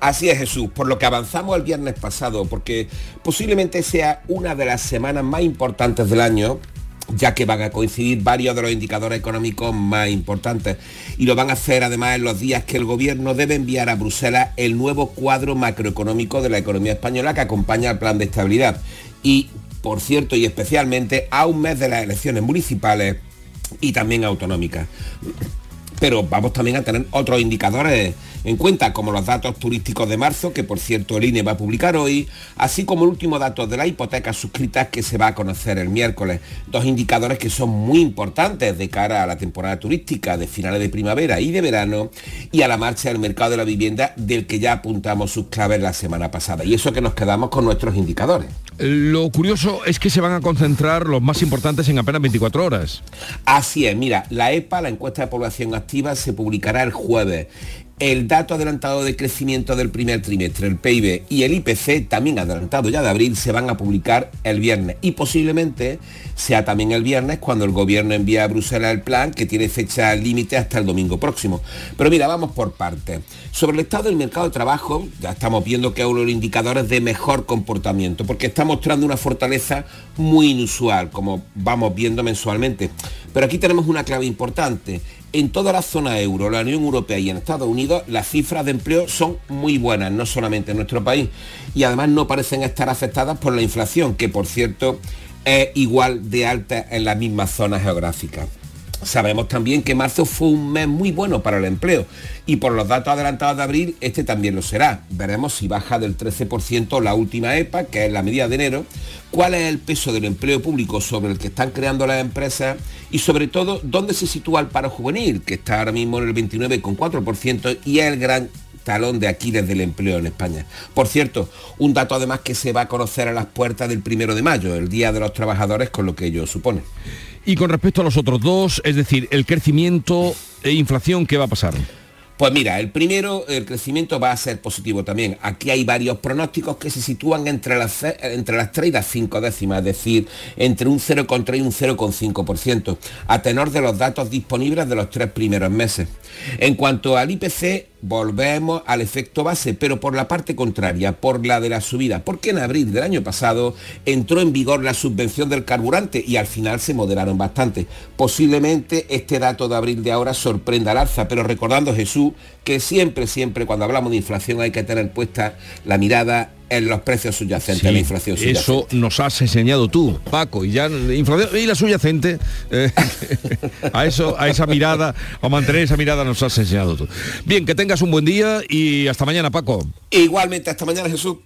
Así es Jesús, por lo que avanzamos el viernes pasado, porque posiblemente sea una de las semanas más importantes del año, ya que van a coincidir varios de los indicadores económicos más importantes y lo van a hacer además en los días que el gobierno debe enviar a Bruselas el nuevo cuadro macroeconómico de la economía española que acompaña al plan de estabilidad. Y por cierto, y especialmente a un mes de las elecciones municipales y también autonómicas. pero vamos también a tener otros indicadores en cuenta, como los datos turísticos de marzo, que por cierto el INE va a publicar hoy, así como el último dato de las hipotecas suscritas que se va a conocer el miércoles. Dos indicadores que son muy importantes de cara a la temporada turística de finales de primavera y de verano y a la marcha del mercado de la vivienda del que ya apuntamos sus claves la semana pasada. Y eso que nos quedamos con nuestros indicadores. Lo curioso es que se van a concentrar los más importantes en apenas 24 horas. Así es, mira, la EPA, la encuesta de población activa, se publicará el jueves el dato adelantado de crecimiento del primer trimestre, el PIB y el IPC, también adelantado ya de abril, se van a publicar el viernes y posiblemente sea también el viernes cuando el gobierno envía a Bruselas el plan que tiene fecha límite hasta el domingo próximo. Pero mira, vamos por partes. Sobre el estado del mercado de trabajo, ya estamos viendo que es uno de los indicadores de mejor comportamiento, porque está mostrando una fortaleza muy inusual, como vamos viendo mensualmente. Pero aquí tenemos una clave importante en toda la zona euro, la Unión Europea y en Estados Unidos, las cifras de empleo son muy buenas, no solamente en nuestro país, y además no parecen estar afectadas por la inflación, que por cierto es igual de alta en las mismas zonas geográficas. Sabemos también que marzo fue un mes muy bueno para el empleo y por los datos adelantados de abril este también lo será. Veremos si baja del 13% la última EPA, que es la medida de enero, cuál es el peso del empleo público sobre el que están creando las empresas y sobre todo dónde se sitúa el paro juvenil, que está ahora mismo en el 29,4% y es el gran talón de Aquiles del empleo en España. Por cierto, un dato además que se va a conocer a las puertas del primero de mayo, el Día de los Trabajadores, con lo que ello supone. Y con respecto a los otros dos, es decir, el crecimiento e inflación, ¿qué va a pasar? Pues mira, el primero, el crecimiento va a ser positivo también. Aquí hay varios pronósticos que se sitúan entre las, entre las 3 y las 5 décimas, es decir, entre un 0,3 y un 0,5%, a tenor de los datos disponibles de los tres primeros meses. En cuanto al IPC, volvemos al efecto base, pero por la parte contraria, por la de la subida, porque en abril del año pasado entró en vigor la subvención del carburante y al final se moderaron bastante. Posiblemente este dato de abril de ahora sorprenda al alza, pero recordando Jesús que siempre, siempre cuando hablamos de inflación hay que tener puesta la mirada en los precios subyacentes, la inflación subyacente. Eso nos has enseñado tú, Paco, y ya inflación y la subyacente, eh, <laughs> a eso, a esa mirada, a mantener esa mirada nos has enseñado tú. Bien, que tengas un buen día y hasta mañana, Paco. Igualmente, hasta mañana, Jesús.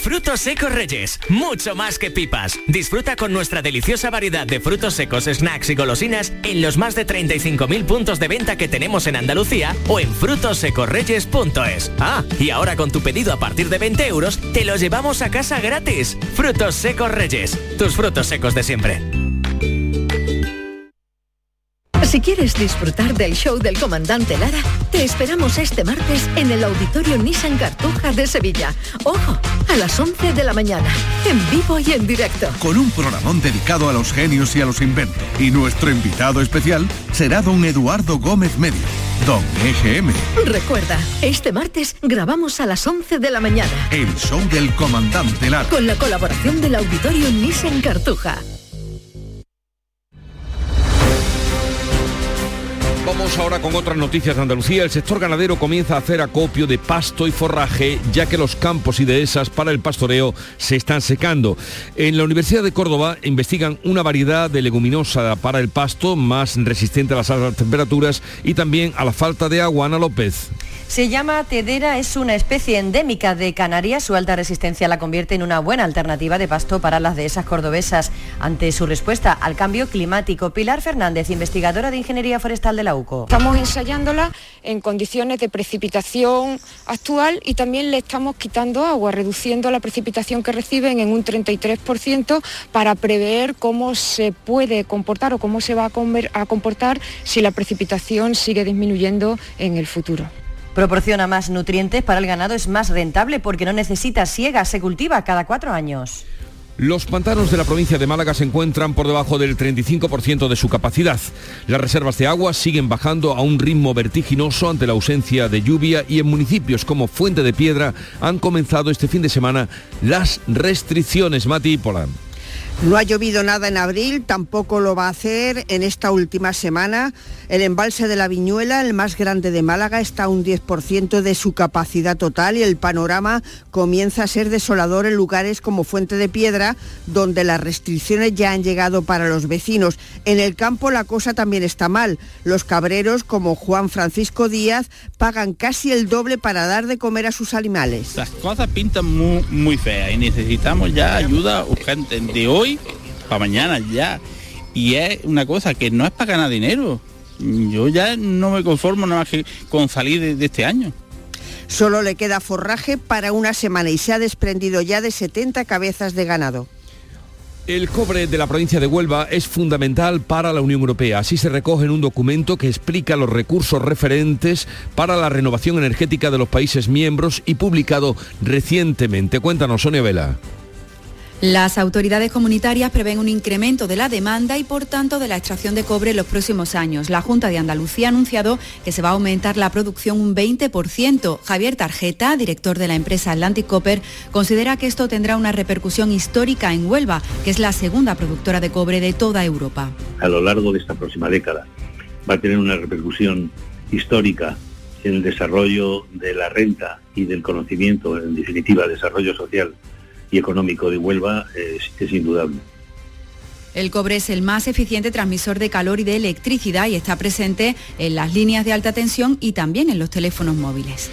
Frutos secos Reyes, mucho más que pipas. Disfruta con nuestra deliciosa variedad de frutos secos, snacks y golosinas en los más de 35.000 puntos de venta que tenemos en Andalucía o en frutosecorreyes.es. Ah, y ahora con tu pedido a partir de 20 euros, te los llevamos a casa gratis. Frutos secos Reyes, tus frutos secos de siempre. Si quieres disfrutar del show del comandante Lara, te esperamos este martes en el Auditorio Nissan Cartuja de Sevilla. Ojo, a las 11 de la mañana, en vivo y en directo. Con un programón dedicado a los genios y a los inventos. Y nuestro invitado especial será don Eduardo Gómez Medio, don EGM. Recuerda, este martes grabamos a las 11 de la mañana. El show del comandante Lara. Con la colaboración del Auditorio Nissan Cartuja. Vamos ahora con otras noticias de Andalucía. El sector ganadero comienza a hacer acopio de pasto y forraje, ya que los campos y dehesas para el pastoreo se están secando. En la Universidad de Córdoba investigan una variedad de leguminosa para el pasto más resistente a las altas temperaturas y también a la falta de agua. Ana López. Se llama tedera, es una especie endémica de Canarias. Su alta resistencia la convierte en una buena alternativa de pasto para las dehesas cordobesas. Ante su respuesta al cambio climático, Pilar Fernández, investigadora de Ingeniería Forestal de la UCO. Estamos ensayándola en condiciones de precipitación actual y también le estamos quitando agua, reduciendo la precipitación que reciben en un 33% para prever cómo se puede comportar o cómo se va a comportar si la precipitación sigue disminuyendo en el futuro. Proporciona más nutrientes para el ganado, es más rentable porque no necesita siega, se cultiva cada cuatro años. Los pantanos de la provincia de Málaga se encuentran por debajo del 35% de su capacidad. Las reservas de agua siguen bajando a un ritmo vertiginoso ante la ausencia de lluvia y en municipios como Fuente de Piedra han comenzado este fin de semana las restricciones. Mati Polán. No ha llovido nada en abril, tampoco lo va a hacer en esta última semana. El embalse de la Viñuela, el más grande de Málaga, está a un 10% de su capacidad total y el panorama comienza a ser desolador en lugares como Fuente de Piedra, donde las restricciones ya han llegado para los vecinos. En el campo la cosa también está mal. Los cabreros, como Juan Francisco Díaz, pagan casi el doble para dar de comer a sus animales. Las cosas pintan muy, muy feas y necesitamos ya ayuda urgente de hoy para mañana ya. Y es una cosa que no es para ganar dinero. Yo ya no me conformo nada más que con salir de, de este año. Solo le queda forraje para una semana y se ha desprendido ya de 70 cabezas de ganado. El cobre de la provincia de Huelva es fundamental para la Unión Europea. Así se recoge en un documento que explica los recursos referentes para la renovación energética de los países miembros y publicado recientemente. Cuéntanos, Sonia Vela. Las autoridades comunitarias prevén un incremento de la demanda y por tanto de la extracción de cobre en los próximos años. La Junta de Andalucía ha anunciado que se va a aumentar la producción un 20%. Javier Tarjeta, director de la empresa Atlantic Copper, considera que esto tendrá una repercusión histórica en Huelva, que es la segunda productora de cobre de toda Europa. A lo largo de esta próxima década va a tener una repercusión histórica en el desarrollo de la renta y del conocimiento, en definitiva, desarrollo social y económico de Huelva es, es indudable. El cobre es el más eficiente transmisor de calor y de electricidad y está presente en las líneas de alta tensión y también en los teléfonos móviles.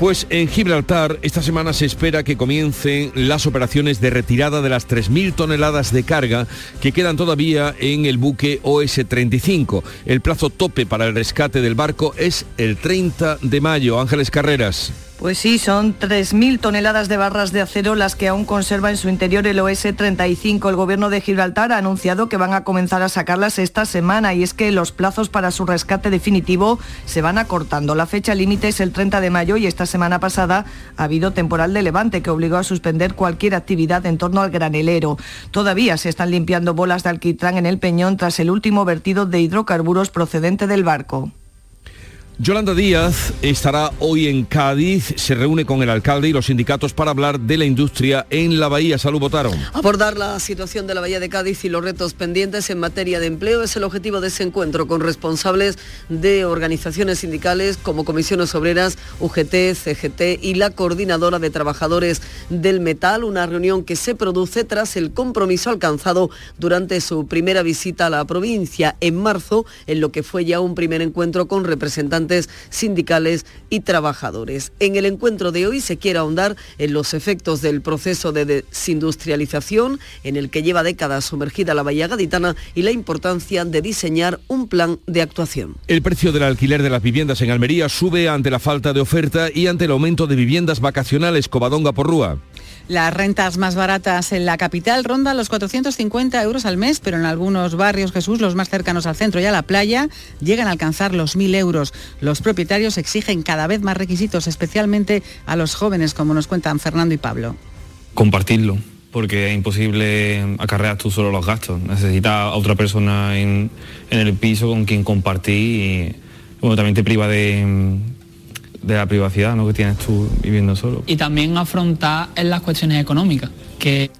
Pues en Gibraltar esta semana se espera que comiencen las operaciones de retirada de las 3.000 toneladas de carga que quedan todavía en el buque OS-35. El plazo tope para el rescate del barco es el 30 de mayo. Ángeles Carreras. Pues sí, son 3.000 toneladas de barras de acero las que aún conserva en su interior el OS-35. El gobierno de Gibraltar ha anunciado que van a comenzar a sacarlas esta semana y es que los plazos para su rescate definitivo se van acortando. La fecha límite es el 30 de mayo y esta semana pasada ha habido temporal de levante que obligó a suspender cualquier actividad en torno al granelero. Todavía se están limpiando bolas de alquitrán en el peñón tras el último vertido de hidrocarburos procedente del barco. Yolanda Díaz estará hoy en Cádiz, se reúne con el alcalde y los sindicatos para hablar de la industria en la Bahía. Salud, votaron. Abordar la situación de la Bahía de Cádiz y los retos pendientes en materia de empleo es el objetivo de ese encuentro con responsables de organizaciones sindicales como Comisiones Obreras, UGT, CGT y la Coordinadora de Trabajadores del Metal, una reunión que se produce tras el compromiso alcanzado durante su primera visita a la provincia en marzo, en lo que fue ya un primer encuentro con representantes sindicales y trabajadores. En el encuentro de hoy se quiere ahondar en los efectos del proceso de desindustrialización en el que lleva décadas sumergida la Bahía Gaditana y la importancia de diseñar un plan de actuación. El precio del alquiler de las viviendas en Almería sube ante la falta de oferta y ante el aumento de viviendas vacacionales Covadonga por Rúa. Las rentas más baratas en la capital rondan los 450 euros al mes, pero en algunos barrios, Jesús, los más cercanos al centro y a la playa, llegan a alcanzar los 1.000 euros. Los propietarios exigen cada vez más requisitos, especialmente a los jóvenes, como nos cuentan Fernando y Pablo. Compartirlo, porque es imposible acarrear tú solo los gastos. Necesitas a otra persona en, el piso con quien compartir y también te priva de de la privacidad ¿no? que tienes tú viviendo solo. Y también afrontar en las cuestiones económicas, que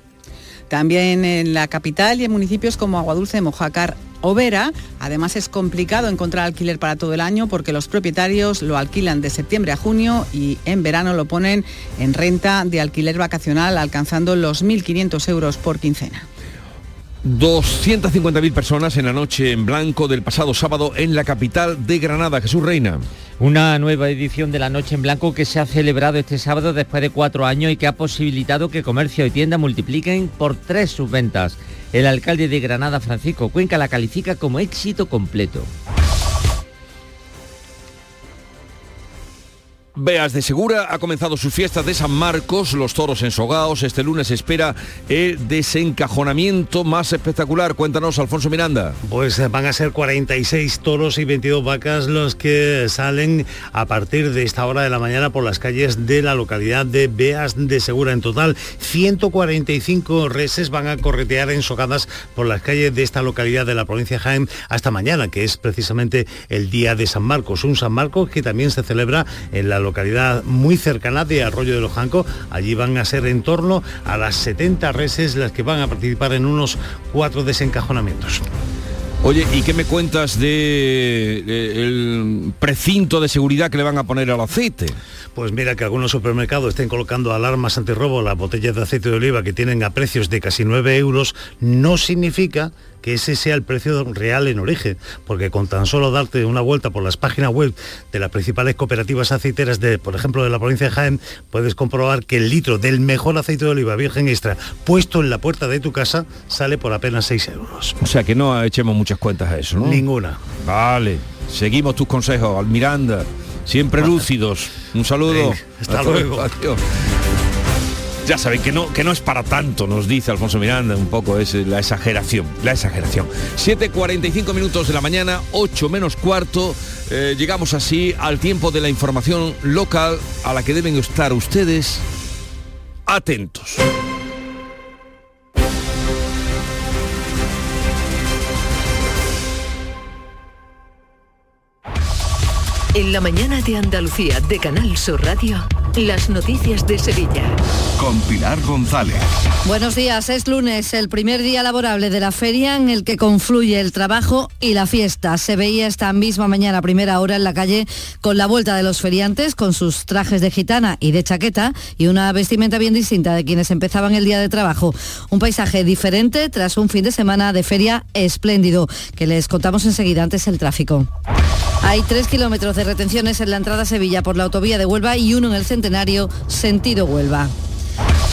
también en la capital y en municipios como Aguadulce, Mojácar o Vera. Además es complicado encontrar alquiler para todo el año porque los propietarios lo alquilan de septiembre a junio y en verano lo ponen en renta de alquiler vacacional alcanzando los 1.500 euros por quincena. 250.000 personas en la noche en blanco del pasado sábado en la capital de Granada. Jesús Reina. Una nueva edición de la Noche en Blanco que se ha celebrado este sábado después de cuatro años y que ha posibilitado que comercio y tienda multipliquen por tres sus ventas. El alcalde de Granada, Francisco Cuenca, la califica como éxito completo. Beas de Segura ha comenzado sus fiestas de San Marcos, los toros ensogados. Este lunes espera el desencajonamiento más espectacular. Cuéntanos, Alfonso Miranda. Pues eh, van a ser 46 toros y 22 vacas los que salen a partir de esta hora de la mañana por las calles de la localidad de Beas de Segura. En total, 145 reses van a corretear ensogadas por las calles de esta localidad de la provincia de Jaén hasta mañana, que es precisamente el día de San Marcos. Un San Marcos que también se celebra en la localidad muy cercana de Arroyo de los Jancos. Allí van a ser en torno a las 70 reses las que van a participar en unos cuatro desencajonamientos. Oye, ¿y qué me cuentas de, de el precinto de seguridad que le van a poner al aceite? Pues mira que algunos supermercados estén colocando alarmas antirrobo las botellas de aceite de oliva que tienen a precios de casi 9 euros, no significa que ese sea el precio real en origen, porque con tan solo darte una vuelta por las páginas web de las principales cooperativas aceiteras de, por ejemplo, de la provincia de Jaén, puedes comprobar que el litro del mejor aceite de oliva virgen extra puesto en la puerta de tu casa sale por apenas 6 euros. O sea que no echemos muchas cuentas a eso, ¿no? Ninguna. Vale, seguimos tus consejos, Almiranda. Siempre lúcidos. Un saludo. Venga, hasta luego. Adiós. Ya saben que no, que no es para tanto, nos dice Alfonso Miranda, un poco es la exageración, la exageración. 7.45 minutos de la mañana, 8 menos cuarto, eh, llegamos así al tiempo de la información local a la que deben estar ustedes atentos. En la mañana de Andalucía de Canal Sur Radio, las noticias de Sevilla. Con Pilar González. Buenos días, es lunes, el primer día laborable de la feria en el que confluye el trabajo y la fiesta. Se veía esta misma mañana, primera hora en la calle, con la vuelta de los feriantes, con sus trajes de gitana y de chaqueta y una vestimenta bien distinta de quienes empezaban el día de trabajo. Un paisaje diferente tras un fin de semana de feria espléndido, que les contamos enseguida antes el tráfico. Hay tres kilómetros de retenciones en la entrada a Sevilla por la autovía de Huelva y uno en el Centenario, sentido Huelva.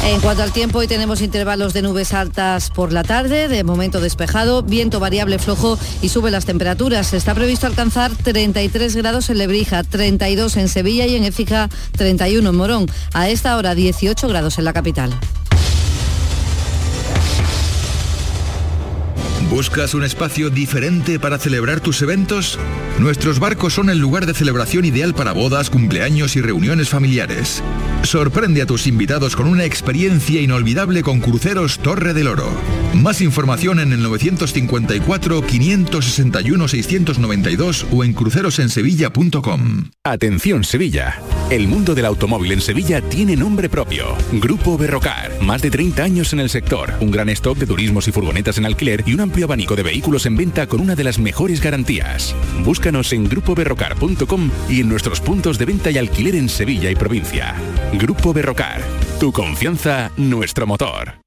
En cuanto al tiempo, hoy tenemos intervalos de nubes altas por la tarde, de momento despejado, viento variable flojo y sube las temperaturas. Está previsto alcanzar 33 grados en Lebrija, 32 en Sevilla y en Écija 31 en Morón. A esta hora 18 grados en la capital. ¿Buscas un espacio diferente para celebrar tus eventos? Nuestros barcos son el lugar de celebración ideal para bodas, cumpleaños y reuniones familiares. Sorprende a tus invitados con una experiencia inolvidable con Cruceros Torre del Oro. Más información en el 954-561-692 o en crucerosensevilla.com. Atención Sevilla. El mundo del automóvil en Sevilla tiene nombre propio. Grupo Berrocar. Más de 30 años en el sector. Un gran stock de turismos y furgonetas en alquiler y un amplio abanico de vehículos en venta con una de las mejores garantías. Búscanos en grupoberrocar.com y en nuestros puntos de venta y alquiler en Sevilla y provincia. Grupo Berrocar. Tu confianza, nuestro motor.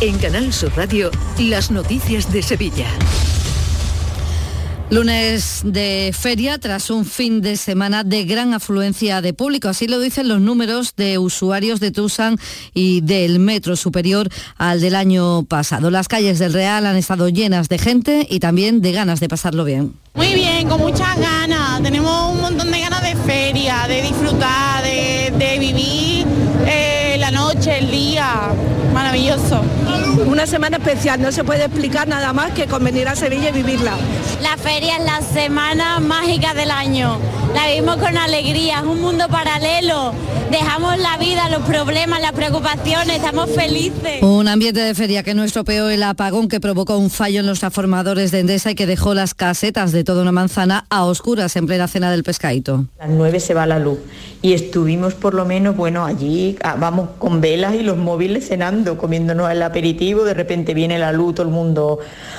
En Canal Sur Radio, las noticias de Sevilla. Lunes de feria tras un fin de semana de gran afluencia de público. Así lo dicen los números de usuarios de Tusan y del metro superior al del año pasado. Las calles del Real han estado llenas de gente y también de ganas de pasarlo bien. Muy bien, con muchas ganas. Tenemos un montón de ganas de feria, de disfrutar, de, vivir eh, la noche, el día. Maravilloso. Una semana especial, no se puede explicar nada más que con venir a Sevilla y vivirla. La feria es la semana mágica del año. La vivimos con alegría, es un mundo paralelo. Dejamos la vida, los problemas, las preocupaciones, estamos felices. Un ambiente de feria que no estropeó el apagón que provocó un fallo en los transformadores de Endesa y que dejó las casetas de toda una manzana a oscuras en plena cena del pescadito. A las 9 se va la luz y estuvimos por lo menos, bueno, allí ah, vamos con velas y los móviles cenando, comiéndonos el aperitivo, de repente viene la luz, todo el mundo,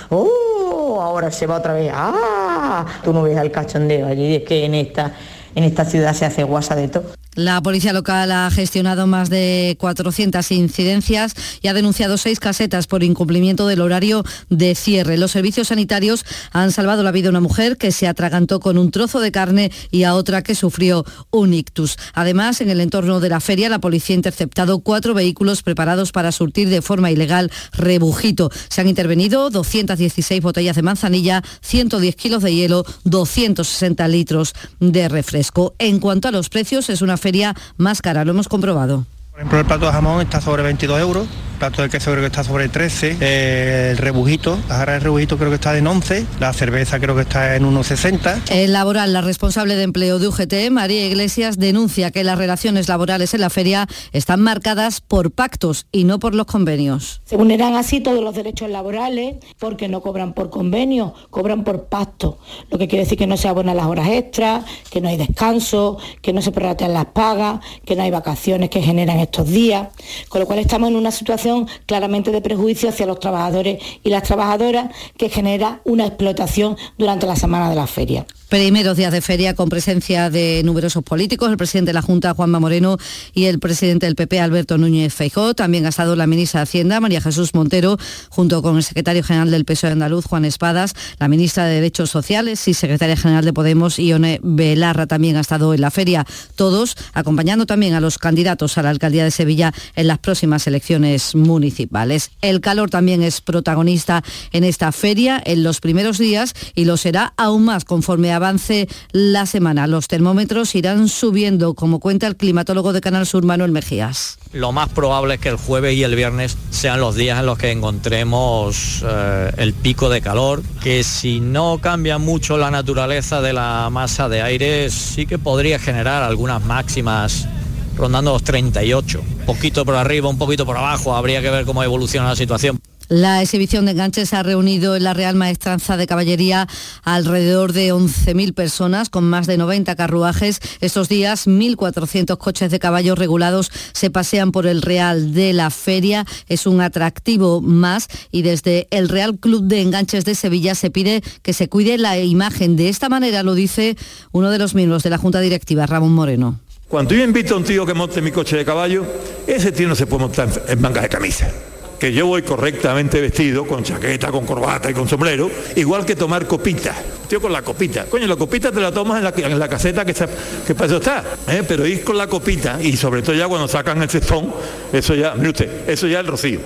¡oh! Ahora se va otra vez, ¡ah! Tú no ves al cachondeo allí, es que en esta, en esta ciudad se hace guasa de todo. La policía local ha gestionado más de 400 incidencias y ha denunciado seis casetas por incumplimiento del horario de cierre. Los servicios sanitarios han salvado la vida a una mujer que se atragantó con un trozo de carne y a otra que sufrió un ictus. Además, en el entorno de la feria, la policía ha interceptado cuatro vehículos preparados para surtir de forma ilegal rebujito. Se han intervenido 216 botellas de manzanilla, 110 kilos de hielo, 260 litros de refresco. En cuanto a los precios, es una feria más cara, lo hemos comprobado. Por ejemplo, el plato de jamón está sobre 22 euros plato de queso creo que está sobre 13, eh, el rebujito, la jarra de rebujito creo que está en 11, la cerveza creo que está en 1,60. En laboral, la responsable de empleo de UGT, María Iglesias, denuncia que las relaciones laborales en la feria están marcadas por pactos y no por los convenios. Se vulneran así todos los derechos laborales porque no cobran por convenio, cobran por pacto, lo que quiere decir que no se abonan las horas extras, que no hay descanso, que no se prorratean las pagas, que no hay vacaciones que generan estos días, con lo cual estamos en una situación claramente de prejuicio hacia los trabajadores y las trabajadoras que genera una explotación durante la semana de la feria. Primeros días de feria con presencia de numerosos políticos, el presidente de la Junta, Juanma Moreno, y el presidente del PP, Alberto Núñez Feijó. También ha estado la ministra de Hacienda, María Jesús Montero, junto con el secretario general del PSOE andaluz, Juan Espadas, la ministra de Derechos Sociales y secretaria general de Podemos, Ione Belarra, también ha estado en la feria. Todos acompañando también a los candidatos a la alcaldía de Sevilla en las próximas elecciones municipales. El calor también es protagonista en esta feria en los primeros días y lo será aún más conforme a avance la semana. Los termómetros irán subiendo, como cuenta el climatólogo de Canal Sur, Manuel Mejías. Lo más probable es que el jueves y el viernes sean los días en los que encontremos eh, el pico de calor, que si no cambia mucho la naturaleza de la masa de aire, sí que podría generar algunas máximas rondando los 38. Un poquito por arriba, un poquito por abajo, habría que ver cómo evoluciona la situación. La exhibición de enganches ha reunido en la Real Maestranza de Caballería alrededor de 11.000 personas con más de 90 carruajes. Estos días 1.400 coches de caballos regulados se pasean por el Real de la Feria. Es un atractivo más y desde el Real Club de Enganches de Sevilla se pide que se cuide la imagen. De esta manera lo dice uno de los miembros de la Junta Directiva, Ramón Moreno. Cuando yo invito a un tío que monte mi coche de caballo, ese tío no se puede montar en manga de camisa que yo voy correctamente vestido, con chaqueta, con corbata y con sombrero, igual que tomar copita. Tío, con la copita. Coño, la copita te la tomas en la, en la caseta que, que para eso está. ¿eh? Pero ir con la copita y sobre todo ya cuando sacan el cestón, eso ya, mire usted, eso ya es el rocío.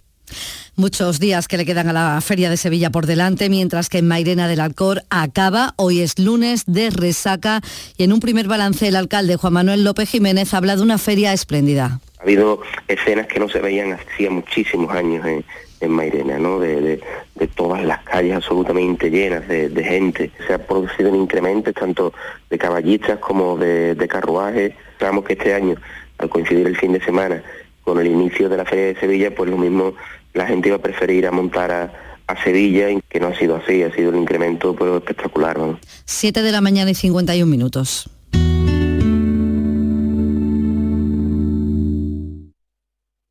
Muchos días que le quedan a la Feria de Sevilla por delante, mientras que en Mairena del Alcor acaba. Hoy es lunes de resaca y en un primer balance el alcalde Juan Manuel López Jiménez habla de una feria espléndida. Ha habido escenas que no se veían hacía muchísimos años en, Mairena, ¿no? De, todas las calles absolutamente llenas de, gente. Se ha producido un incremento tanto de caballistas como de, carruajes. Sabemos que este año, al coincidir el fin de semana con el inicio de la Feria de Sevilla, pues lo mismo la gente iba a preferir a montar a, Sevilla, que no ha sido así, ha sido un incremento pero espectacular. ¿no? 7 de la mañana y 51 minutos.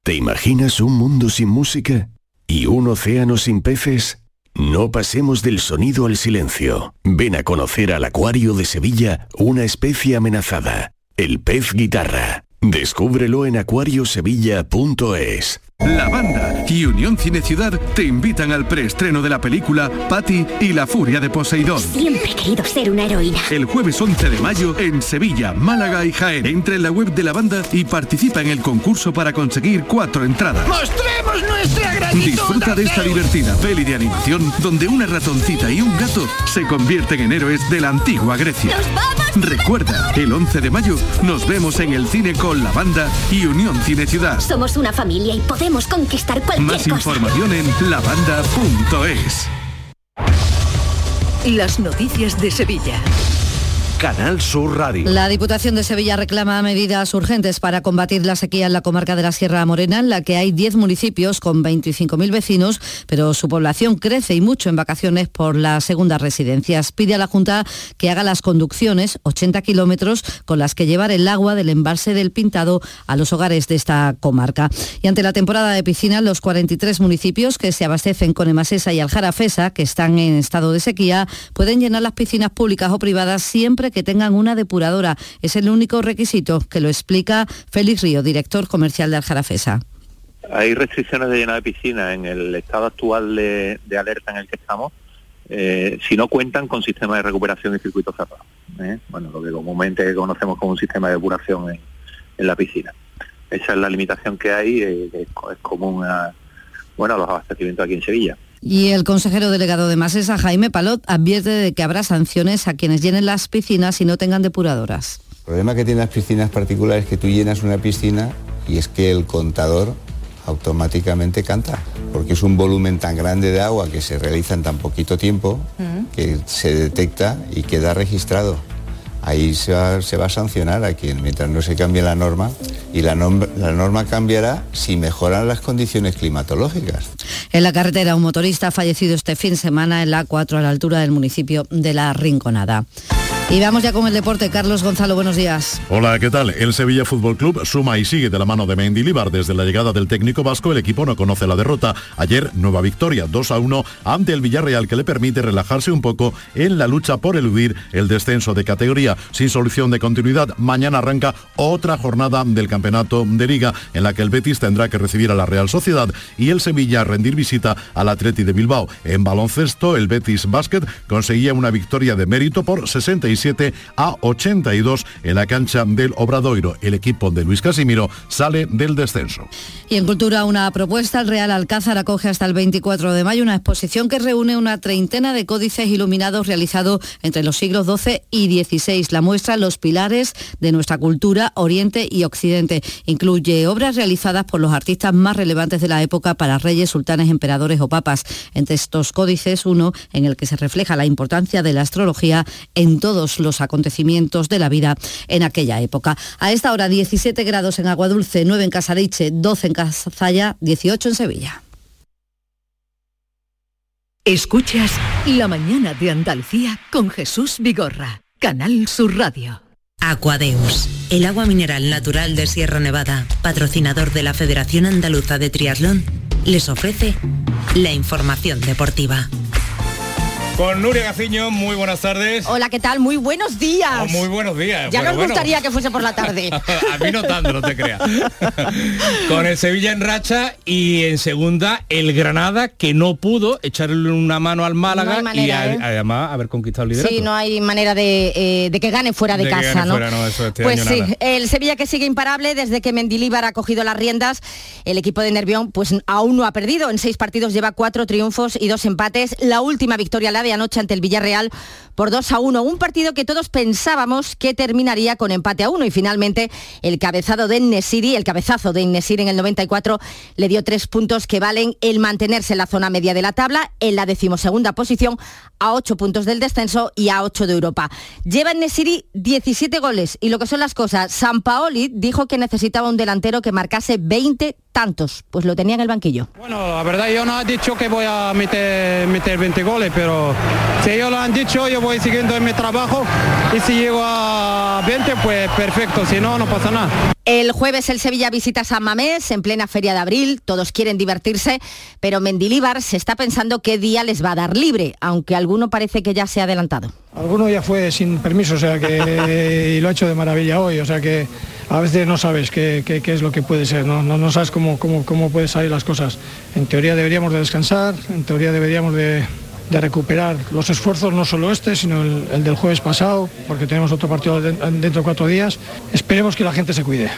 ¿Te imaginas un mundo sin música? ¿Y un océano sin peces? No pasemos del sonido al silencio. Ven a conocer al Acuario de Sevilla, una especie amenazada, el pez guitarra. Descúbrelo en acuariosevilla.es. La banda y Unión Cine Ciudad te invitan al preestreno de la película Patty y la furia de Poseidón. Siempre he querido ser una heroína. El jueves 11 de mayo en Sevilla, Málaga y Jaén. Entra en la web de la banda y participa en el concurso para conseguir cuatro entradas. ¡Mostremos nuestra gratitud! Disfruta de esta divertida peli de animación donde una ratoncita y un gato se convierten en héroes de la antigua Grecia. ¡Nos vamos! Recuerda, el 11 de mayo nos vemos en el cine con la banda y Unión Cine Ciudad. Somos una familia y podemos conquistar cualquier Más información en lavanda.es. Las noticias de Sevilla. Canal Sur Radio. La Diputación de Sevilla reclama medidas urgentes para combatir la sequía en la comarca de la Sierra Morena, en la que hay 10 municipios con 25.000 vecinos, pero su población crece y mucho en vacaciones por las segundas residencias. Pide a la Junta que haga las conducciones, 80 kilómetros, con las que llevar el agua del embalse del Pintado a los hogares de esta comarca. Y ante la temporada de piscina, los 43 municipios que se abastecen con Emasesa y Aljarafesa, que están en estado de sequía, pueden llenar las piscinas públicas o privadas siempre que tengan una depuradora. Es el único requisito que lo explica Félix Río, director comercial de Aljarafesa. Hay restricciones de llenar de piscina en el estado actual de, alerta en el que estamos, eh, si no cuentan con sistema de recuperación y circuito cerrado. ¿eh? Bueno, lo que comúnmente conocemos como un sistema de depuración en, la piscina. Esa es la limitación que hay, eh, es, común bueno, a los abastecimientos aquí en Sevilla. Y el consejero delegado de Masesa, Jaime Palot, advierte de que habrá sanciones a quienes llenen las piscinas y no tengan depuradoras. El problema que tienen las piscinas particulares es que tú llenas una piscina y es que el contador automáticamente canta, porque es un volumen tan grande de agua que se realiza en tan poquito tiempo que se detecta y queda registrado. Ahí se va, a sancionar a quien, mientras no se cambie la norma, y la, norma- la norma cambiará si mejoran las condiciones climatológicas. En la carretera, un motorista ha fallecido este fin de semana en la A4 a la altura del municipio de La Rinconada. Y vamos ya con el deporte. Carlos Gonzalo, buenos días. Hola, ¿qué tal? El Sevilla Fútbol Club suma y sigue de la mano de Mendilibar. Desde la llegada del técnico vasco, el equipo no conoce la derrota. Ayer, nueva victoria, 2 a 1 ante el Villarreal, que le permite relajarse un poco en la lucha por eludir el descenso de categoría. Sin solución de continuidad, mañana arranca otra jornada del campeonato de Liga, en la que el Betis tendrá que recibir a la Real Sociedad y el Sevilla rendir visita al Atleti de Bilbao. En baloncesto, el Betis Basket conseguía una victoria de mérito por 67 a 82 en la cancha del Obradoiro. El equipo de Luis Casimiro sale del descenso. Y en Cultura una propuesta, el Real Alcázar acoge hasta el 24 de mayo una exposición que reúne una treintena de códices iluminados realizados entre los siglos XII y XVI. La muestra Los pilares de nuestra cultura, Oriente y Occidente. Incluye obras realizadas por los artistas más relevantes de la época para reyes, sultanes, emperadores o papas. Entre estos códices, uno en el que se refleja la importancia de la astrología en todos los acontecimientos de la vida en aquella época. A esta hora 17 grados en Agua Dulce, 9 en Casariche, 12 en Cazalla, 18 en Sevilla. Escuchas La mañana de Andalucía con Jesús Vigorra, Canal Sur Radio. Aquadeus, el agua mineral natural de Sierra Nevada, patrocinador de la Federación Andaluza de Triatlón, les ofrece la información deportiva. Con Nuria Gaciño, muy buenas tardes. Hola, ¿qué tal? Muy buenos días. Oh, muy buenos días. Ya Bueno, nos bueno. gustaría que fuese por la tarde. <laughs> A mí no tanto, no te creas. <laughs> Con el Sevilla en racha y en segunda el Granada que no pudo echarle una mano al Málaga No y a- ¿eh? además haber conquistado el liderato. Sí, no hay manera de, eh, de que gane fuera de, casa, ¿no? fuera, no, eso este pues sí, nada. el Sevilla que sigue imparable desde que Mendilíbar ha cogido las riendas, el equipo de Nervión pues aún no ha perdido, en seis partidos lleva cuatro triunfos y dos empates, la última victoria la de anoche ante el Villarreal por 2 a 1, un partido que todos pensábamos que terminaría con empate a 1 y finalmente el cabezado de Nesiri, el cabezazo de Nesiri en el 94 le dio tres puntos que valen el mantenerse en la zona media de la tabla, en la decimosegunda posición a 8 puntos del descenso y a 8 de Europa. Lleva Nesiri 17 goles y lo que son las cosas, San Paoli dijo que necesitaba un delantero que marcase 20 tantos, pues lo tenía en el banquillo. Bueno, la verdad yo no he dicho que voy a meter, meter 20 goles, pero si ellos lo han dicho, yo voy siguiendo en mi trabajo y si llego a 20, pues perfecto, si no, no pasa nada. El jueves el Sevilla visita San Mamés en plena feria de abril, todos quieren divertirse, pero Mendilíbar se está pensando qué día les va a dar libre, aunque alguno parece que ya se ha adelantado. Alguno ya fue sin permiso, o sea que y lo ha hecho de maravilla hoy, o sea que a veces no sabes qué, qué- qué es lo que puede ser, no, no, no sabes cómo, cómo, cómo pueden salir las cosas. En teoría deberíamos de descansar, en teoría deberíamos de, de recuperar los esfuerzos, no solo este, sino el, el del jueves pasado, porque tenemos otro partido de- dentro de cuatro días. Esperemos que la gente se cuide.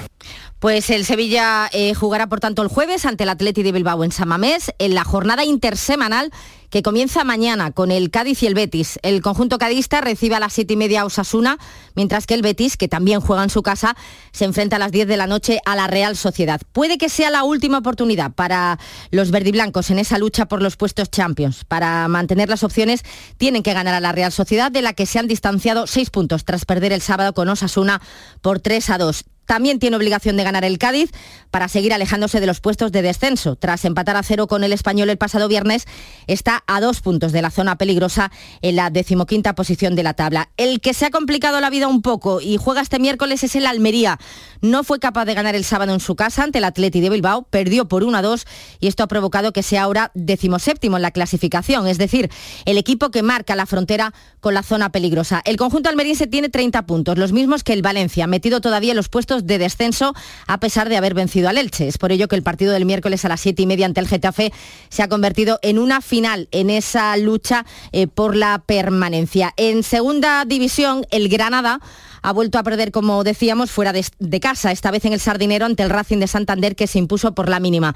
Pues el Sevilla eh, jugará por tanto el jueves ante el Atleti de Bilbao en San Mamés en la jornada intersemanal que comienza mañana con el Cádiz y el Betis. El conjunto cadista recibe a las siete y media a Osasuna, mientras que el Betis, que también juega en su casa, se enfrenta a las 10 de la noche a la Real Sociedad. Puede que sea la última oportunidad para los verdiblancos en esa lucha por los puestos Champions. Para mantener las opciones tienen que ganar a la Real Sociedad, de la que se han distanciado seis puntos tras perder el sábado con Osasuna por 3 a 2. También tiene obligación de ganar el Cádiz para seguir alejándose de los puestos de descenso. Tras empatar a cero con el español el pasado viernes, está a dos puntos de la zona peligrosa en la decimoquinta posición de la tabla. El que se ha complicado la vida un poco y juega este miércoles es el Almería. No fue capaz de ganar el sábado en su casa ante el Atleti de Bilbao, perdió por 1 a 2 y esto ha provocado que sea ahora decimoséptimo en la clasificación, es decir, el equipo que marca la frontera con la zona peligrosa. El conjunto almeriense tiene 30 puntos, los mismos que el Valencia, metido todavía en los puestos de descenso a pesar de haber vencido al Elche. Es por ello que el partido del miércoles a las 7 y media ante el Getafe se ha convertido en una final en esa lucha eh, por la permanencia. En segunda división, el Granada ha vuelto a perder, como decíamos, fuera de, de casa, esta vez en el Sardinero ante el Racing de Santander que se impuso por la mínima.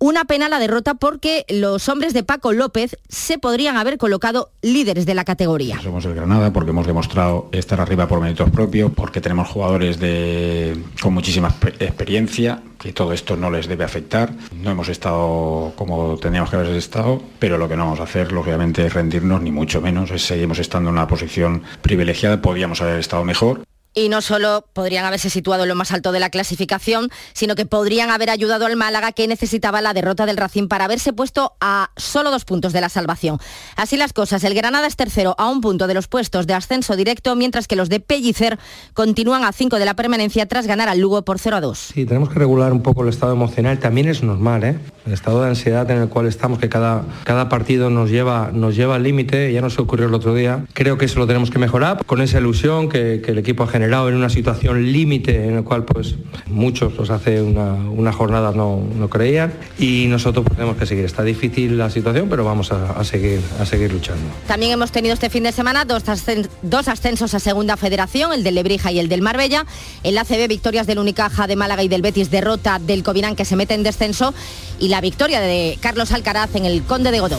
Una pena la derrota porque los hombres de Paco López se podrían haber colocado líderes de la categoría. Somos el Granada porque hemos demostrado estar arriba por méritos propios, porque tenemos jugadores con muchísima experiencia, que todo esto no les debe afectar. No hemos estado como teníamos que haber estado, pero lo que no vamos a hacer, lógicamente, es rendirnos, ni mucho menos. seguimos estando en una posición privilegiada, podíamos haber estado mejor y no solo podrían haberse situado en lo más alto de la clasificación, sino que podrían haber ayudado al Málaga que necesitaba la derrota del Racing para haberse puesto a solo dos puntos de la salvación. Así las cosas, el Granada es tercero a un punto de los puestos de ascenso directo, mientras que los de Pellicer continúan a cinco de la permanencia tras ganar al Lugo por 0 a 2. Sí, tenemos que regular un poco el estado emocional, también es normal, ¿eh? el estado de ansiedad en el cual estamos, que cada, cada partido nos lleva, nos lleva al límite, ya nos ocurrió el otro día, creo que eso lo tenemos que mejorar con esa ilusión que, que el equipo ha generado en una situación límite en el cual pues muchos pues hace una, una jornada no, no, creían y nosotros pues, tenemos que seguir. Está difícil la situación, pero vamos a, a, seguir, a seguir luchando. También hemos tenido este fin de semana dos, dos ascensos a Segunda Federación, el del Lebrija y el del Marbella. En la CB, victorias del Unicaja de Málaga y del Betis, derrota del Covirán que se mete en descenso y la victoria de Carlos Alcaraz en el Conde de Godó.